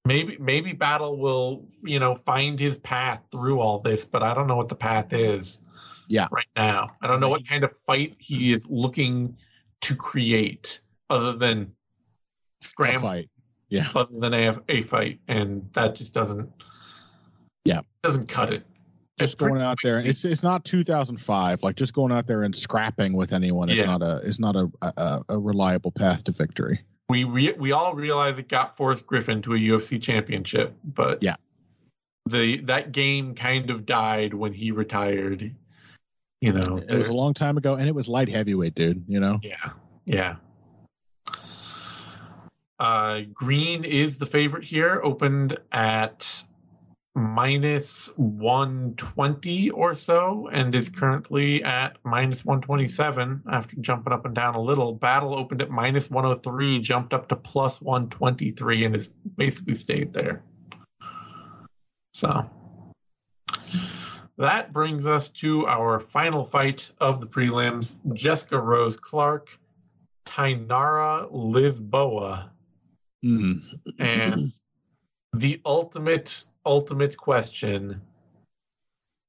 maybe maybe Battle will, you know, find his path through all this, but I don't know what the path is. Yeah. Right now. I don't know what kind of fight he is looking to create other than A scramble. fight. Yeah. other than a, a fight, and that just doesn't. Yeah. doesn't cut it. Just It's going out there. It's it's not 2005. Like just going out there and scrapping with anyone is Yeah. not a is not a, a a reliable path to victory. We re- we all realize it got Forrest Griffin to a UFC championship, but Yeah. the that game kind of died when he retired. You know, It was a long time ago, and it was light heavyweight, dude. You know. yeah, yeah. Uh, Green is the favorite here, opened at minus 120 or so, and is currently at minus 127 after jumping up and down a little. Battle opened at minus 103, jumped up to plus 123, and has basically stayed there. So that brings us to our final fight of the prelims Jessica Rose Clark, Tainara Lisboa Mm. and the ultimate ultimate question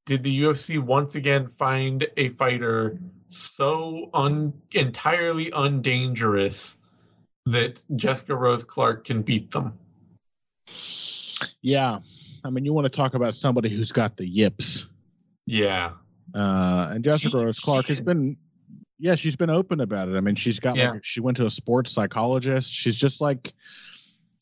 did the UFC once again find a fighter so un entirely undangerous that Jessica Rose Clark can beat them? Yeah, I mean, you want to talk about somebody who's got the yips, Yeah. uh, and Jessica She- Rose Clark has been, yeah, she's been open about it. I mean, she's got Yeah. like she went to a sports psychologist. She's just like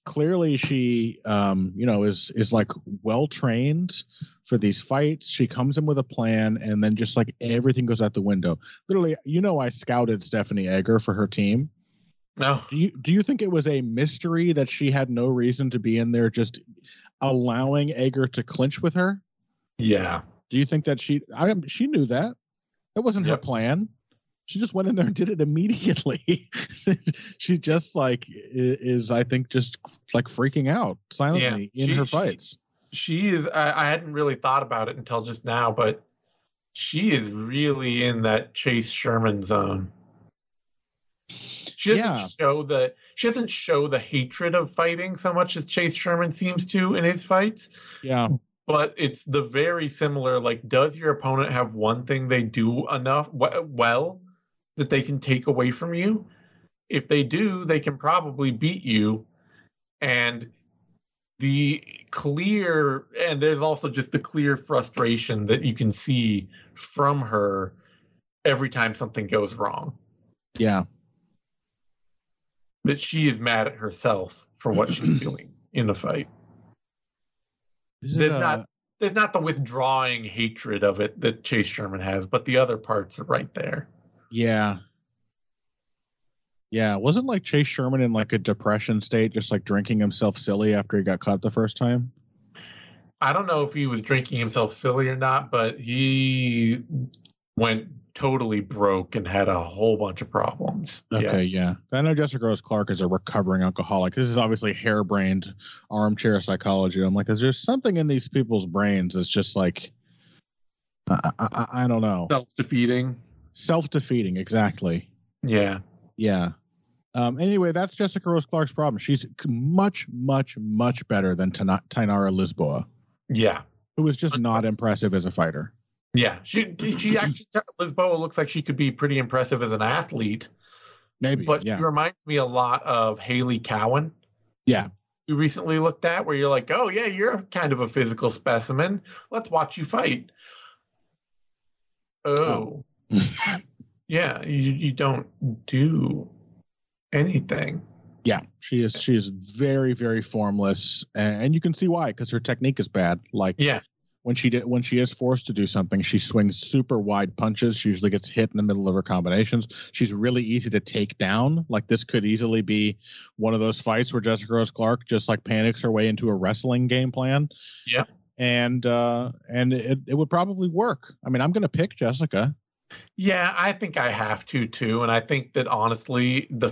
clearly she, um, you know, is is like well trained for these fights. She comes in with a plan, and then just like everything goes out the window. Literally, you know, I scouted Stephanie Egger for her team. No. Do you do you think it was a mystery that she had no reason to be in there, just allowing Egger to clinch with her? Yeah. Do you think that she I she knew that? That wasn't her plan. She just went in there and did it immediately. [laughs] she just like is I think just like freaking out silently in she- her she- fights. She is I, I hadn't really thought about it until just now, but she is really in that Chase Sherman zone. She doesn't Yeah. show the she doesn't show the hatred of fighting so much as Chase Sherman seems to in his fights, yeah. but it's the very similar like does your opponent have one thing they do enough well that they can take away from you? If they do, they can probably beat you and the clear and there's also just the clear frustration that you can see from her every time something goes wrong Yeah. that she is mad at herself for what she's [clears throat] doing in the fight There's uh, not- there's not the withdrawing hatred of it that chase sherman has but the other parts are right there Yeah. Yeah. Wasn't like Chase Sherman in like a depression state, just like drinking himself silly after he got caught the first time? i don't know if he was drinking himself silly or not but he went totally broke and had a whole bunch of problems Okay, yeah. I know Jessica Rose Clark is a recovering alcoholic. This is obviously harebrained armchair psychology. I'm like, is there something in these people's brains that's just like, I, I, I- I don't know, self-defeating self defeating? Exactly. yeah Yeah. Um, anyway, that's Jessica Rose Clark's problem. She's much, much, much better than Tana- Tainara Lisboa, yeah Who was just not impressive as a fighter. Yeah, she she [clears throat] actually Lisboa looks like she could be pretty impressive as an athlete, Maybe. but yeah. she reminds me a lot of Hailey Cowan. Yeah. We recently looked at where you're like, oh yeah, you're kind of a physical specimen. Let's watch you fight. Oh, [laughs] yeah, you you don't do anything. Yeah, she is. She is very, very formless, and, you can see why because her technique is bad. Like Yeah, when she did, when she is forced to do something, she swings super wide punches. She usually gets hit in the middle of her combinations. She's really easy to take down. Like this could easily be one of those fights where Jessica Rose Clark just like panics her way into a wrestling game plan. Yeah. and uh, and it it would probably work. I mean, I'm going to pick Jessica. Yeah, I think I have to too, and I think that honestly, the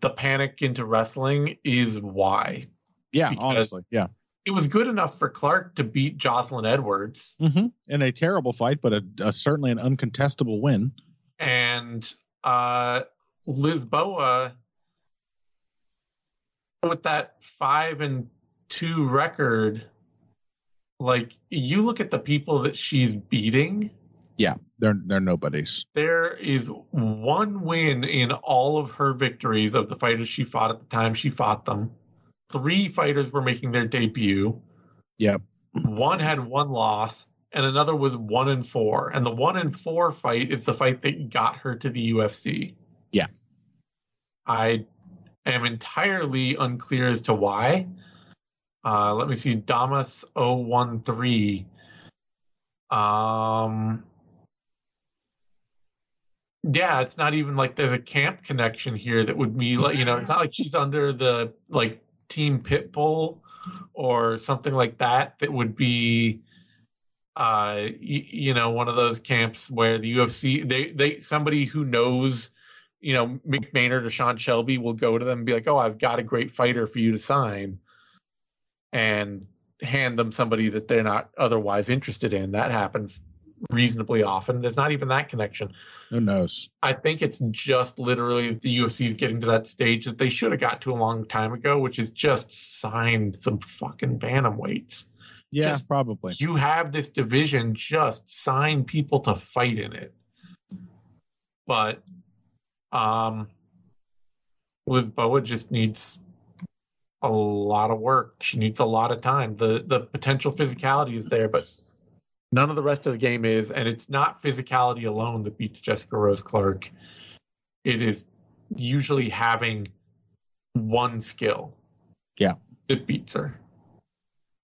the panic into wrestling is why Yeah, Because- honestly, yeah. it was good enough for Clark to beat Jocelyn Edwards. hmm In a terrible fight, but a, a certainly an uncontestable win. and uh Lisboa with that five and two record, like you look at the people that she's beating, Yeah, they're they're nobodies. there is one win in all of her victories of the fighters she fought at the time she fought them three fighters were making their debut. Yep. One had one loss, and another was one and four. And the one and four fight is the fight that got her to the UFC. Yeah. I am entirely unclear as to why. Uh, let me see. Damas 013. Um, yeah, it's not even like there's a camp connection here that would be like, you know, it's not like she's under the like Team Pitbull or something like that that would be uh y- you know one of those camps where the UFC they they somebody who knows you know Mick Maynard or Sean Shelby will go to them and be like oh I've got a great fighter for you to sign and hand them somebody that they're not otherwise interested in. That happens reasonably often there's not even that connection Who knows? I think it's just literally the UFC is getting to that stage that they should have got to a long time ago, which is just signed some fucking bantamweights. Yeah, Just- probably. You have this division, just sign people to fight in it. But um Lisboa just needs a lot of work. She needs a lot of time. The the potential physicality is there, but none of the rest of the game is, and it's not physicality alone that beats Jessica Rose Clark. It is usually having one skill. Yeah. That beats her.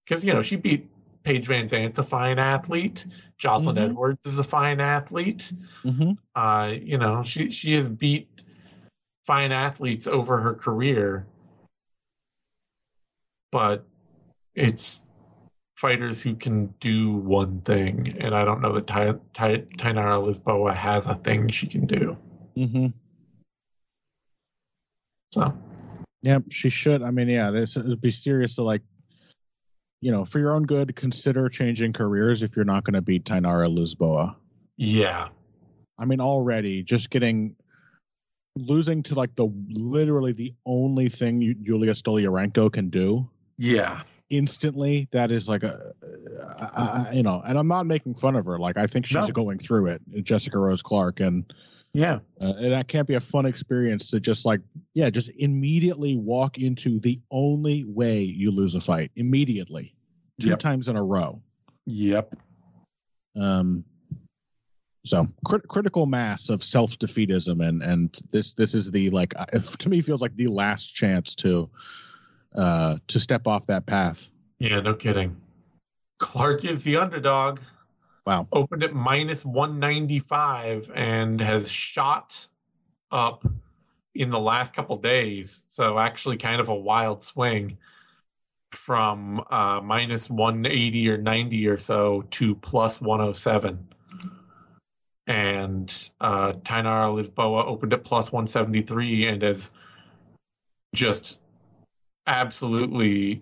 Because you know, she beat Paige VanZant's a fine athlete. Jocelyn Mhm. Edwards is a fine athlete. hmm Uh, you know, she she has beat fine athletes over her career, but it's fighters who can do one thing, and I don't know that Ty, Ty, Tainara Lisboa has a thing she can do. hmm So Yeah, she should. I mean, yeah, this would be serious to like, you know, for your own good, consider changing careers if you're not going to beat Tainara Lisboa. yeah, I mean, already just getting losing to like the literally the only thing you, Julija Stoliarenko can do yeah, instantly. That is like a, I, I- you know, and I'm not making fun of her. Like I think she's No. going through it, Jessica Rose Clark, and yeah, uh, and that can't be a fun experience to just like yeah just immediately walk into the only way you lose a fight immediately two Yep. times in a row yep, um so crit- critical mass of self-defeatism and and this this is the like uh, if, [laughs] to me feels like the last chance to uh to step off that path yeah. No kidding. Clark is the underdog. wow opened at minus 195 and has shot up in the last couple days. So actually, kind of a wild swing from uh, minus 180 or 90 or so to plus 107. And uh, Tainara Lisboa opened at plus 173 and has just absolutely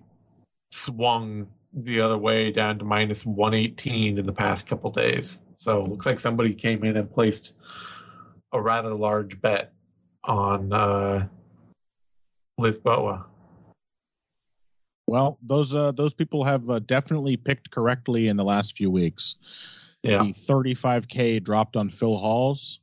swung the other way down to minus 118 in the past couple days. So it looks like somebody came in and placed a rather large bet on uh, Lisboa. well those uh those people have uh, definitely picked correctly in the last few weeks Yeah. the 35k dropped on Phil Hawes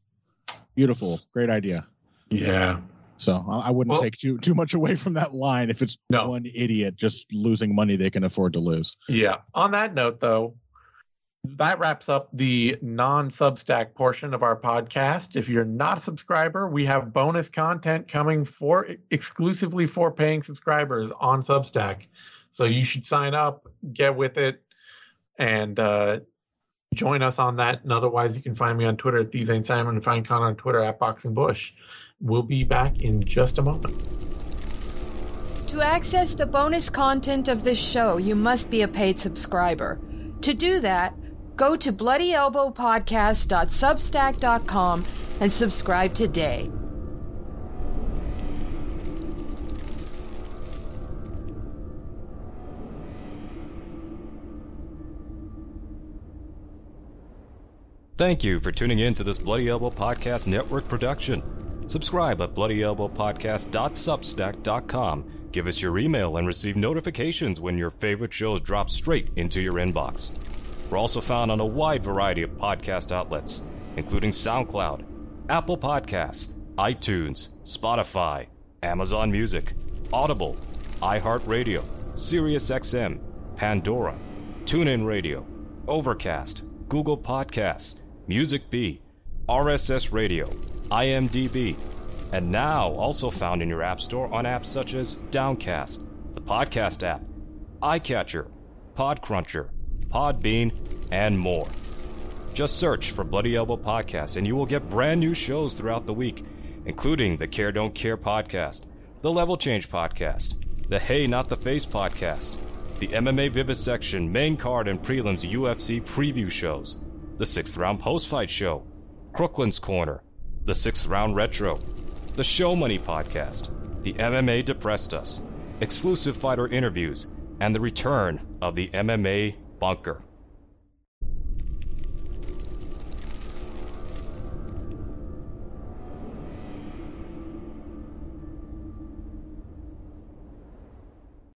beautiful great idea Yeah. So I I wouldn't Well- take too too much away from that line if it's No. one idiot just losing money they can afford to lose. Yeah. On that note, though, that wraps up the non Substack portion of our podcast. If you're not a subscriber, we have bonus content coming for exclusively for paying subscribers on Substack. So you should sign up, get with it, and uh, join us on that. And otherwise, you can find me on Twitter at TheZaneSimon and find Connor on Twitter at Boxing Bush. We'll be back in just a moment. To access the bonus content of this show, you must be a paid subscriber. To do that, go to bloodyelbowpodcast.substack.com and subscribe today. Thank you for tuning in to this Bloody Elbow Podcast Network production. Subscribe at bloodyelbowpodcast.substack.com. Give us your email and receive notifications when your favorite shows drop straight into your inbox. We're also found on a wide variety of podcast outlets, including SoundCloud, Apple Podcasts, iTunes, Spotify, Amazon Music, Audible, iHeartRadio, SiriusXM, Pandora, TuneIn Radio, Overcast, Google Podcasts, Music B, RSS Radio, IMDb, and now also found in your App Store on apps such as Downcast, the Podcast app, iCatcher, Podcruncher, Podbean, and more. Just search for Bloody Elbow Podcast and you will get brand new shows throughout the week, including the Care Don't Care podcast, the Level Change podcast, the Hey Not the Face podcast, the MMA Vivisection main card and prelims UFC preview shows, the sixth round post fight show, Crooklyn's Corner, the sixth round retro, the Show Money podcast, the MMA Depressed Us, exclusive fighter interviews, and the return of the MMA Bunker.